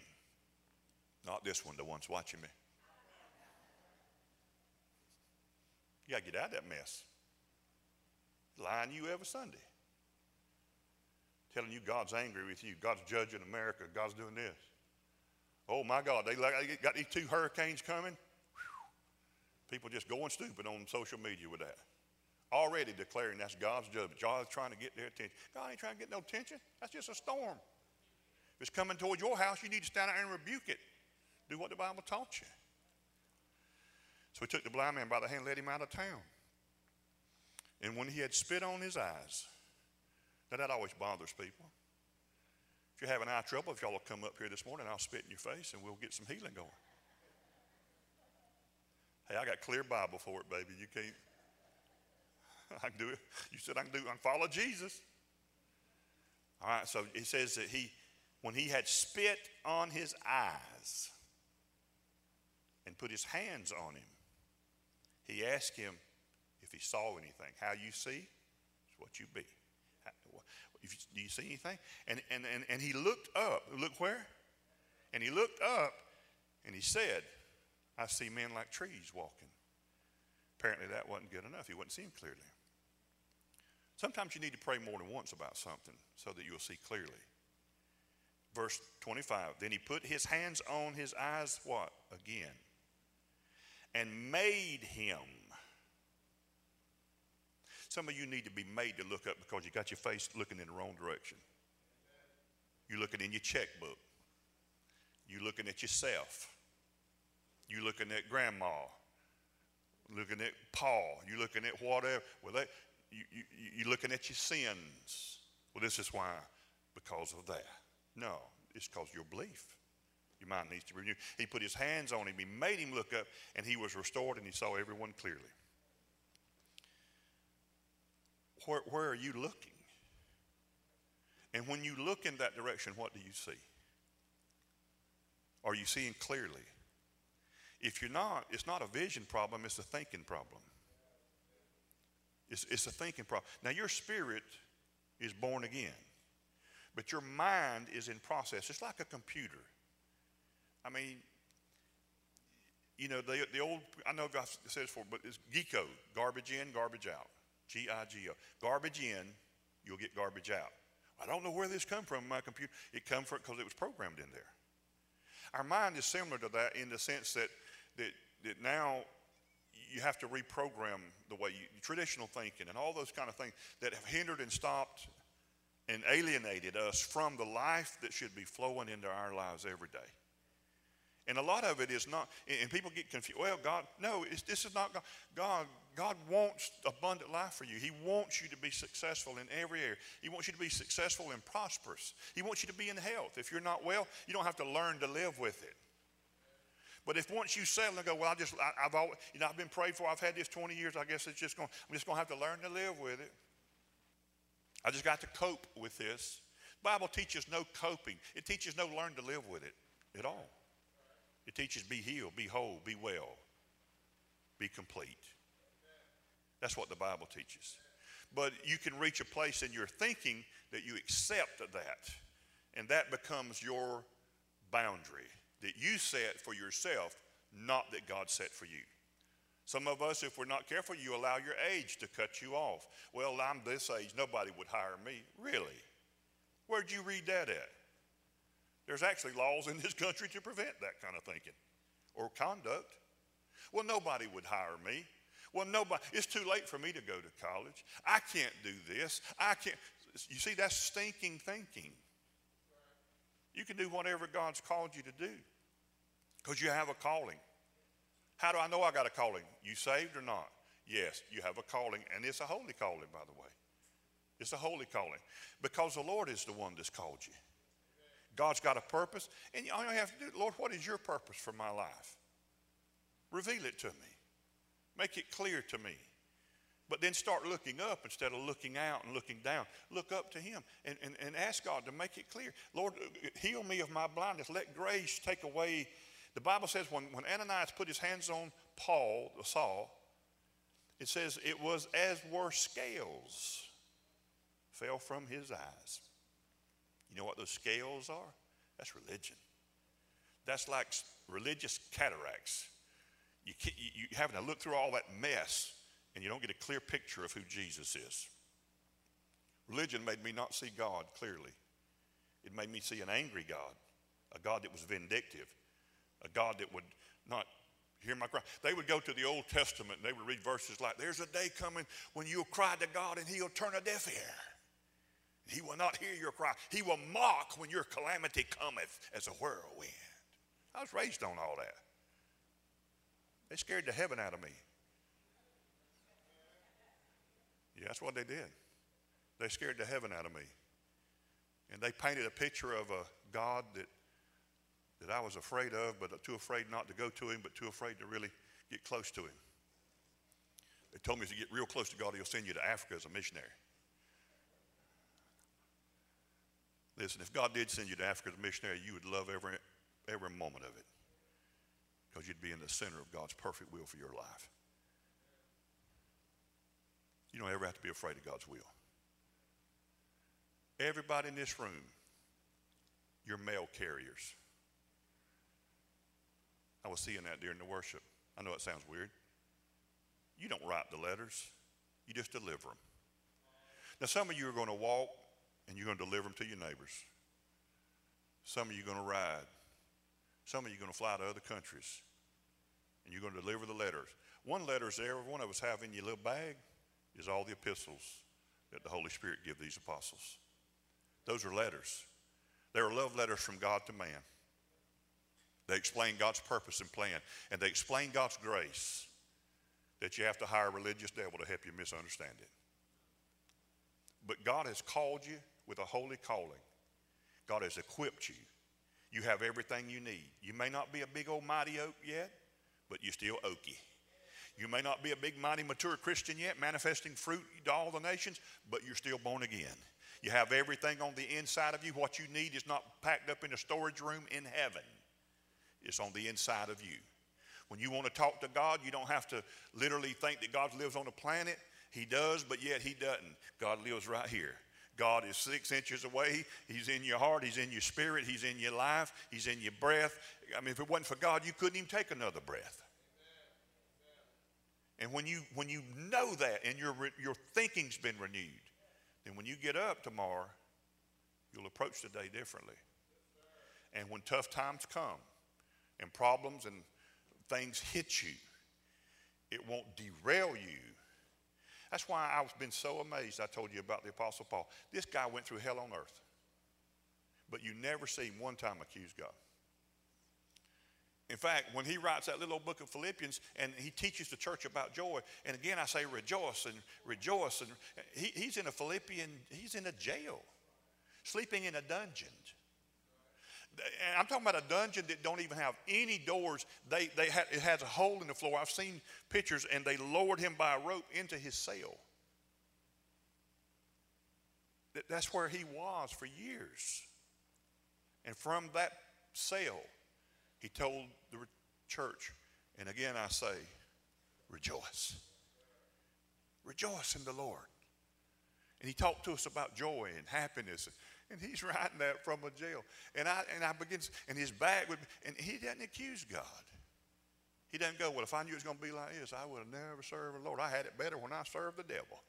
Not this one, the one's watching me. You got to get out of that mess. Lying you every Sunday. Telling you God's angry with you. God's judging America. God's doing this. Oh my God, they got these two hurricanes coming. People just going stupid on social media with that. Already declaring that's God's judgment. God's trying to get their attention. God ain't trying to get no attention. That's just a storm. If it's coming toward your house, you need to stand out and rebuke it. Do what the Bible taught you. So he took the blind man by the hand, and led him out of town. And when he had spit on his eyes, now that always bothers people. If you're having eye trouble, if y'all will come up here this morning, I'll spit in your face and we'll get some healing going. Hey, I got clear Bible for it, baby. You can't. I can do it. You said I can do. It. I can follow Jesus. All right, so it says that he, when he had spit on his eyes and put his hands on him, he asked him if he saw anything. How you see is what you be. If you, do you see anything? And, and, and, and he looked up. Look where? And he looked up and he said, I see men like trees walking. Apparently, that wasn't good enough. He wasn't seeing clearly. Sometimes you need to pray more than once about something so that you'll see clearly. Verse 25 Then he put his hands on his eyes, what? Again. And made him. Some of you need to be made to look up because you got your face looking in the wrong direction. You're looking in your checkbook. You're looking at yourself. You're looking at grandma. Looking at Paul. You're looking at whatever. Well, you, you, you're looking at your sins. Well, this is why. Because of that. No, it's because your belief. Your mind needs to be renewed. He put his hands on him. He made him look up, and he was restored, and he saw everyone clearly. Where, where are you looking? And when you look in that direction, what do you see? Are you seeing clearly? If you're not, it's not a vision problem, it's a thinking problem. It's, it's a thinking problem. Now, your spirit is born again, but your mind is in process. It's like a computer. I mean, you know, the, the old, I know I've said this before, but it's GIGO, garbage in, garbage out. G I G O. Garbage in, you'll get garbage out. I don't know where this come from my computer. It come from because it was programmed in there. Our mind is similar to that in the sense that, that, that now you have to reprogram the way you, traditional thinking and all those kind of things that have hindered and stopped and alienated us from the life that should be flowing into our lives every day. And a lot of it is not, and people get confused. Well, God, no, this is not God. God. God wants abundant life for you. He wants you to be successful in every area. He wants you to be successful and prosperous. He wants you to be in health. If you're not well, you don't have to learn to live with it. But if once you settle and go, well, I just, I, have always, you know, I've been prayed for. I've had this 20 years. I guess it's just going. I'm just going to have to learn to live with it. I just got to cope with this. The Bible teaches no coping. It teaches no learn to live with it at all. It teaches be healed, be whole, be well, be complete. That's what the Bible teaches. But you can reach a place in your thinking that you accept that, and that becomes your boundary that you set for yourself, not that God set for you. Some of us, if we're not careful, you allow your age to cut you off. Well, I'm this age, nobody would hire me. Really? Where'd you read that at? There's actually laws in this country to prevent that kind of thinking or conduct. Well, nobody would hire me. Well, nobody, it's too late for me to go to college. I can't do this. I can't. You see, that's stinking thinking. You can do whatever God's called you to do because you have a calling. How do I know I got a calling? You saved or not? Yes, you have a calling, and it's a holy calling, by the way. It's a holy calling because the Lord is the one that's called you. God's got a purpose, and all you have to do, Lord, what is your purpose for my life? Reveal it to me. Make it clear to me. But then start looking up instead of looking out and looking down. Look up to Him and, and, and ask God to make it clear. Lord, heal me of my blindness. Let grace take away. The Bible says when, when Ananias put his hands on Paul, Saul, it says it was as were scales fell from his eyes. You know what those scales are? That's religion. That's like religious cataracts. You, you, you having to look through all that mess and you don't get a clear picture of who Jesus is. Religion made me not see God clearly. It made me see an angry God, a God that was vindictive, a God that would not hear my cry. They would go to the Old Testament and they would read verses like, There's a day coming when you'll cry to God and he'll turn a deaf ear. He will not hear your cry. He will mock when your calamity cometh as a whirlwind. I was raised on all that. They scared the heaven out of me. Yeah, that's what they did. They scared the heaven out of me. And they painted a picture of a God that, that I was afraid of, but too afraid not to go to him, but too afraid to really get close to him. They told me if you get real close to God, he'll send you to Africa as a missionary. Listen, if God did send you to Africa as a missionary, you would love every, every moment of it because you'd be in the center of God's perfect will for your life. You don't ever have to be afraid of God's will. Everybody in this room, you're mail carriers. I was seeing that during the worship. I know it sounds weird. You don't write the letters, you just deliver them. Now, some of you are going to walk and you're going to deliver them to your neighbors. Some of you are going to ride. Some of you are going to fly to other countries and you're going to deliver the letters. One letter is every one of us have in your little bag is all the epistles that the Holy Spirit give these apostles. Those are letters. They are love letters from God to man. They explain God's purpose and plan, and they explain God's grace that you have to hire a religious devil to help you misunderstand it. But God has called you with a holy calling. God has equipped you. You have everything you need. You may not be a big old mighty oak yet, but you're still oaky. You may not be a big, mighty, mature Christian yet, manifesting fruit to all the nations, but you're still born again. You have everything on the inside of you. What you need is not packed up in a storage room in heaven, it's on the inside of you. When you want to talk to God, you don't have to literally think that God lives on a planet. He does, but yet He doesn't. God lives right here. God is six inches away. He's in your heart. He's in your spirit. He's in your life. He's in your breath. I mean, if it wasn't for God, you couldn't even take another breath. And when you, when you know that and your, your thinking's been renewed, then when you get up tomorrow, you'll approach the day differently. And when tough times come and problems and things hit you, it won't derail you. That's why I've been so amazed. I told you about the Apostle Paul. This guy went through hell on earth, but you never see him one time accuse God. In fact, when he writes that little book of Philippians and he teaches the church about joy, and again I say rejoice and rejoice, and he, he's in a Philippian, he's in a jail, sleeping in a dungeon. And I'm talking about a dungeon that don't even have any doors. They, they ha- it has a hole in the floor. I've seen pictures, and they lowered him by a rope into his cell. That's where he was for years. And from that cell, he told the church, and again I say, rejoice. Rejoice in the Lord. And he talked to us about joy and happiness. And he's writing that from a jail. And I and I begin, and his back would, and he doesn't accuse God. He doesn't go, well, if I knew it was going to be like this, I would have never served the Lord. I had it better when I served the devil.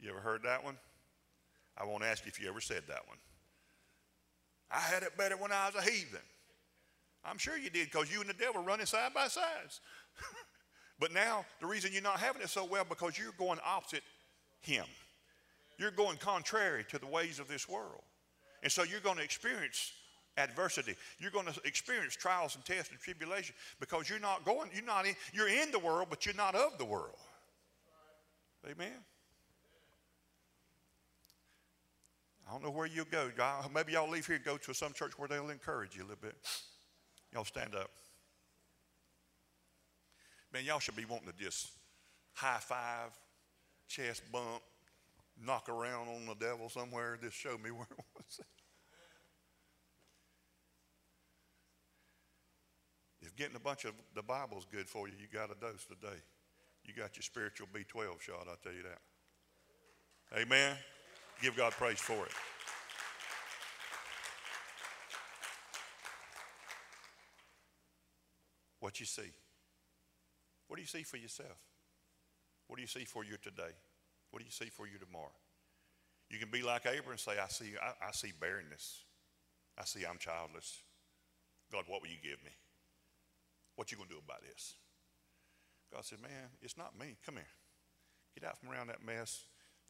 You ever heard that one? I won't ask you if you ever said that one. I had it better when I was a heathen. I'm sure you did because you and the devil running side by sides. but now the reason you're not having it so well because you're going opposite him. You're going contrary to the ways of this world. And so you're going to experience adversity. You're going to experience trials and tests and tribulation because you're not going, you're not in, you're in the world, but you're not of the world. Amen. I don't know where you'll go. Maybe y'all leave here and go to some church where they'll encourage you a little bit. Y'all stand up. Man, y'all should be wanting to just high five, chest bump, knock around on the devil somewhere. Just show me where it was. if getting a bunch of the Bible's good for you, you got a dose today. You got your spiritual B12 shot, I'll tell you that. Amen. Give God praise for it. What you see? What do you see for yourself? What do you see for you today? What do you see for you tomorrow? You can be like Abraham and say, I see, I, I see barrenness. I see I'm childless. God, what will you give me? What you gonna do about this? God said, Man, it's not me. Come here. Get out from around that mess.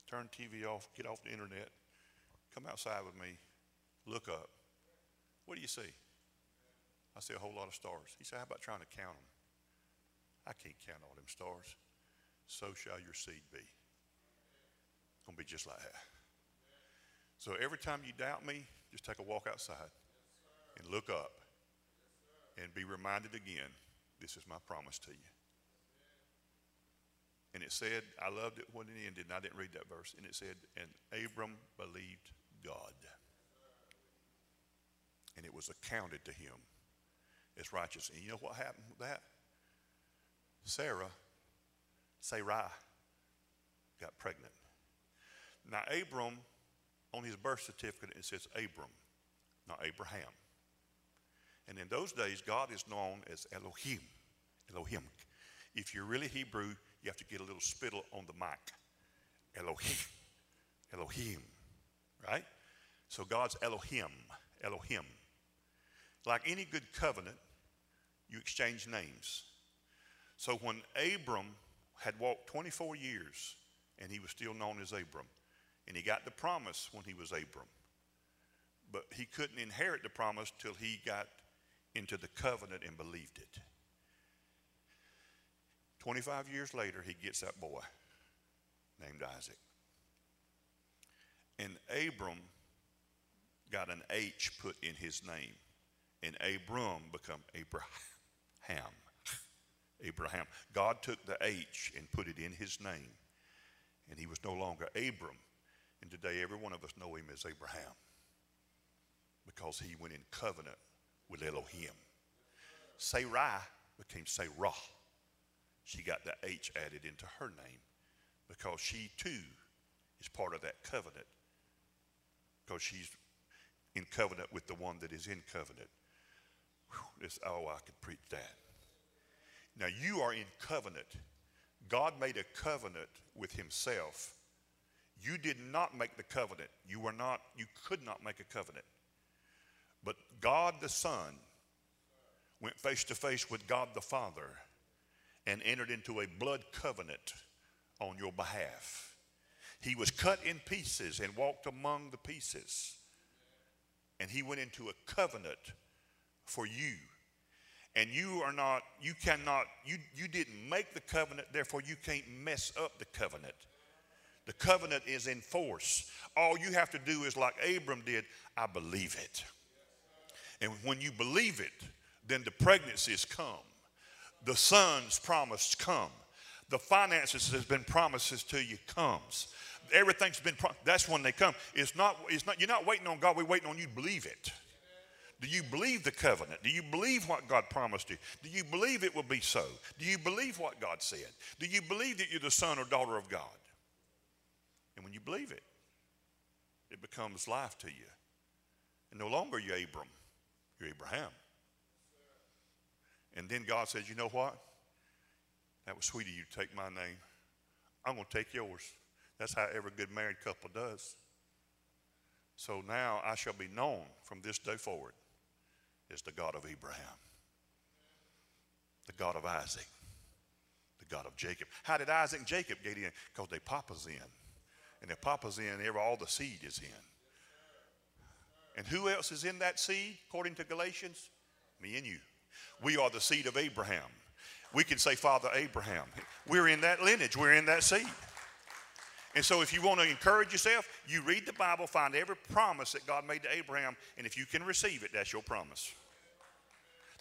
Turn TV off. Get off the internet. Come outside with me. Look up. What do you see? I see a whole lot of stars. He said, How about trying to count them? I can't count all them stars. So shall your seed be. Going to be just like that. So every time you doubt me, just take a walk outside and look up and be reminded again this is my promise to you. And it said, I loved it when it ended, and I didn't read that verse. And it said, and Abram believed God. And it was accounted to him as righteous. And you know what happened with that? Sarah, Sarai, got pregnant. Now, Abram, on his birth certificate, it says Abram, not Abraham. And in those days, God is known as Elohim. Elohim. If you're really Hebrew, you have to get a little spittle on the mic. Elohim. Elohim. Right? So God's Elohim. Elohim. Like any good covenant, you exchange names. So when Abram had walked 24 years and he was still known as Abram, and he got the promise when he was Abram, but he couldn't inherit the promise till he got into the covenant and believed it. 25 years later, he gets that boy named Isaac. And Abram got an H put in his name. And Abram become Abraham. Abraham. God took the H and put it in his name. And he was no longer Abram. And today, every one of us know him as Abraham because he went in covenant with Elohim. Sarai became Sarah. She got the H added into her name because she too is part of that covenant because she's in covenant with the one that is in covenant. Whew, this, oh, I could preach that. Now you are in covenant. God made a covenant with himself. You did not make the covenant. You were not, you could not make a covenant. But God the Son went face to face with God the Father and entered into a blood covenant on your behalf. He was cut in pieces and walked among the pieces. And he went into a covenant for you. And you are not, you cannot, you, you didn't make the covenant, therefore you can't mess up the covenant. The covenant is in force. All you have to do is like Abram did, I believe it. And when you believe it, then the pregnancies come. The son's promise come. The finances has been promises to you comes. Everything's been pro- that's when they come. It's not, it's not you're not waiting on God, we're waiting on you believe it. Do you believe the covenant? Do you believe what God promised you? Do you believe it will be so? Do you believe what God said? Do you believe that you're the son or daughter of God? And when you believe it, it becomes life to you. And no longer you're Abram, you're Abraham. And then God says, You know what? That was sweet of you to take my name. I'm going to take yours. That's how every good married couple does. So now I shall be known from this day forward as the God of Abraham, the God of Isaac, the God of Jacob. How did Isaac and Jacob get in? Because they papa's in. And if papa's in, every, all the seed is in. And who else is in that seed, according to Galatians? Me and you. We are the seed of Abraham. We can say, Father Abraham. We're in that lineage, we're in that seed. And so, if you want to encourage yourself, you read the Bible, find every promise that God made to Abraham, and if you can receive it, that's your promise.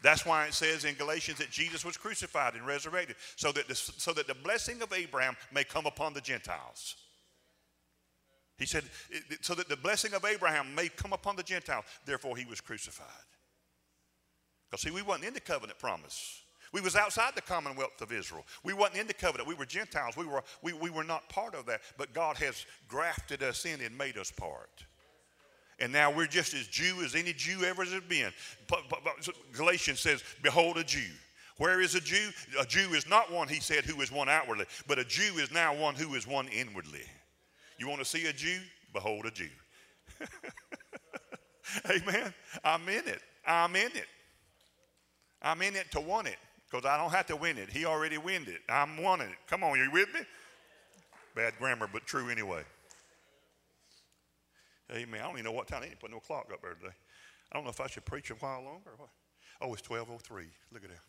That's why it says in Galatians that Jesus was crucified and resurrected, so that the, so that the blessing of Abraham may come upon the Gentiles. He said, so that the blessing of Abraham may come upon the Gentiles, therefore he was crucified. Because see, we wasn't in the covenant promise. We was outside the commonwealth of Israel. We wasn't in the covenant. We were Gentiles. We were, we, we were not part of that. But God has grafted us in and made us part. And now we're just as Jew as any Jew ever has been. But, but, but Galatians says, Behold a Jew. Where is a Jew? A Jew is not one, he said, who is one outwardly, but a Jew is now one who is one inwardly. You want to see a Jew? Behold a Jew. Amen. I'm in it. I'm in it. I'm in it to want it because I don't have to win it. He already win it. I'm wanting it. Come on, you with me? Bad grammar, but true anyway. Amen. I don't even know what time. I didn't put no clock up there today. I don't know if I should preach a while longer or what. Oh, it's 12.03. Look at that.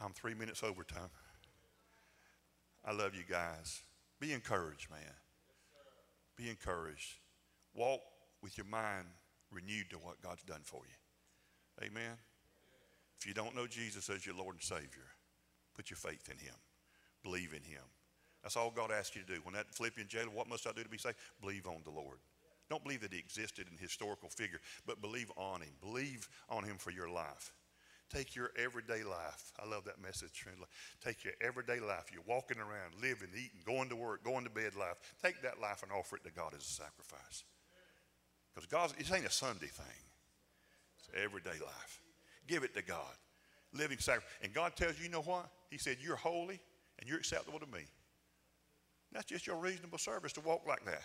I'm three minutes overtime. I love you guys. Be encouraged, man. Be encouraged. Walk with your mind renewed to what God's done for you. Amen. If you don't know Jesus as your Lord and Savior, put your faith in Him. Believe in Him. That's all God asks you to do. When that Philippian jailer, what must I do to be saved? Believe on the Lord. Don't believe that he existed in historical figure, but believe on him. Believe on him for your life. Take your everyday life. I love that message. Friend. Take your everyday life. You're walking around, living, eating, going to work, going to bed life. Take that life and offer it to God as a sacrifice. Because God, it ain't a Sunday thing. It's everyday life. Give it to God. Living sacrifice. And God tells you, you know what? He said, You're holy and you're acceptable to me. That's just your reasonable service to walk like that.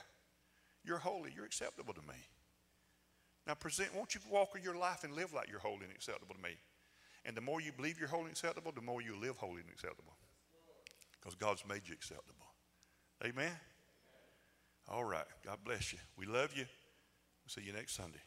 You're holy, you're acceptable to me. Now present, won't you walk your life and live like you're holy and acceptable to me? And the more you believe you're holy and acceptable, the more you live holy and acceptable. Because God's made you acceptable. Amen? All right. God bless you. We love you. We'll see you next Sunday.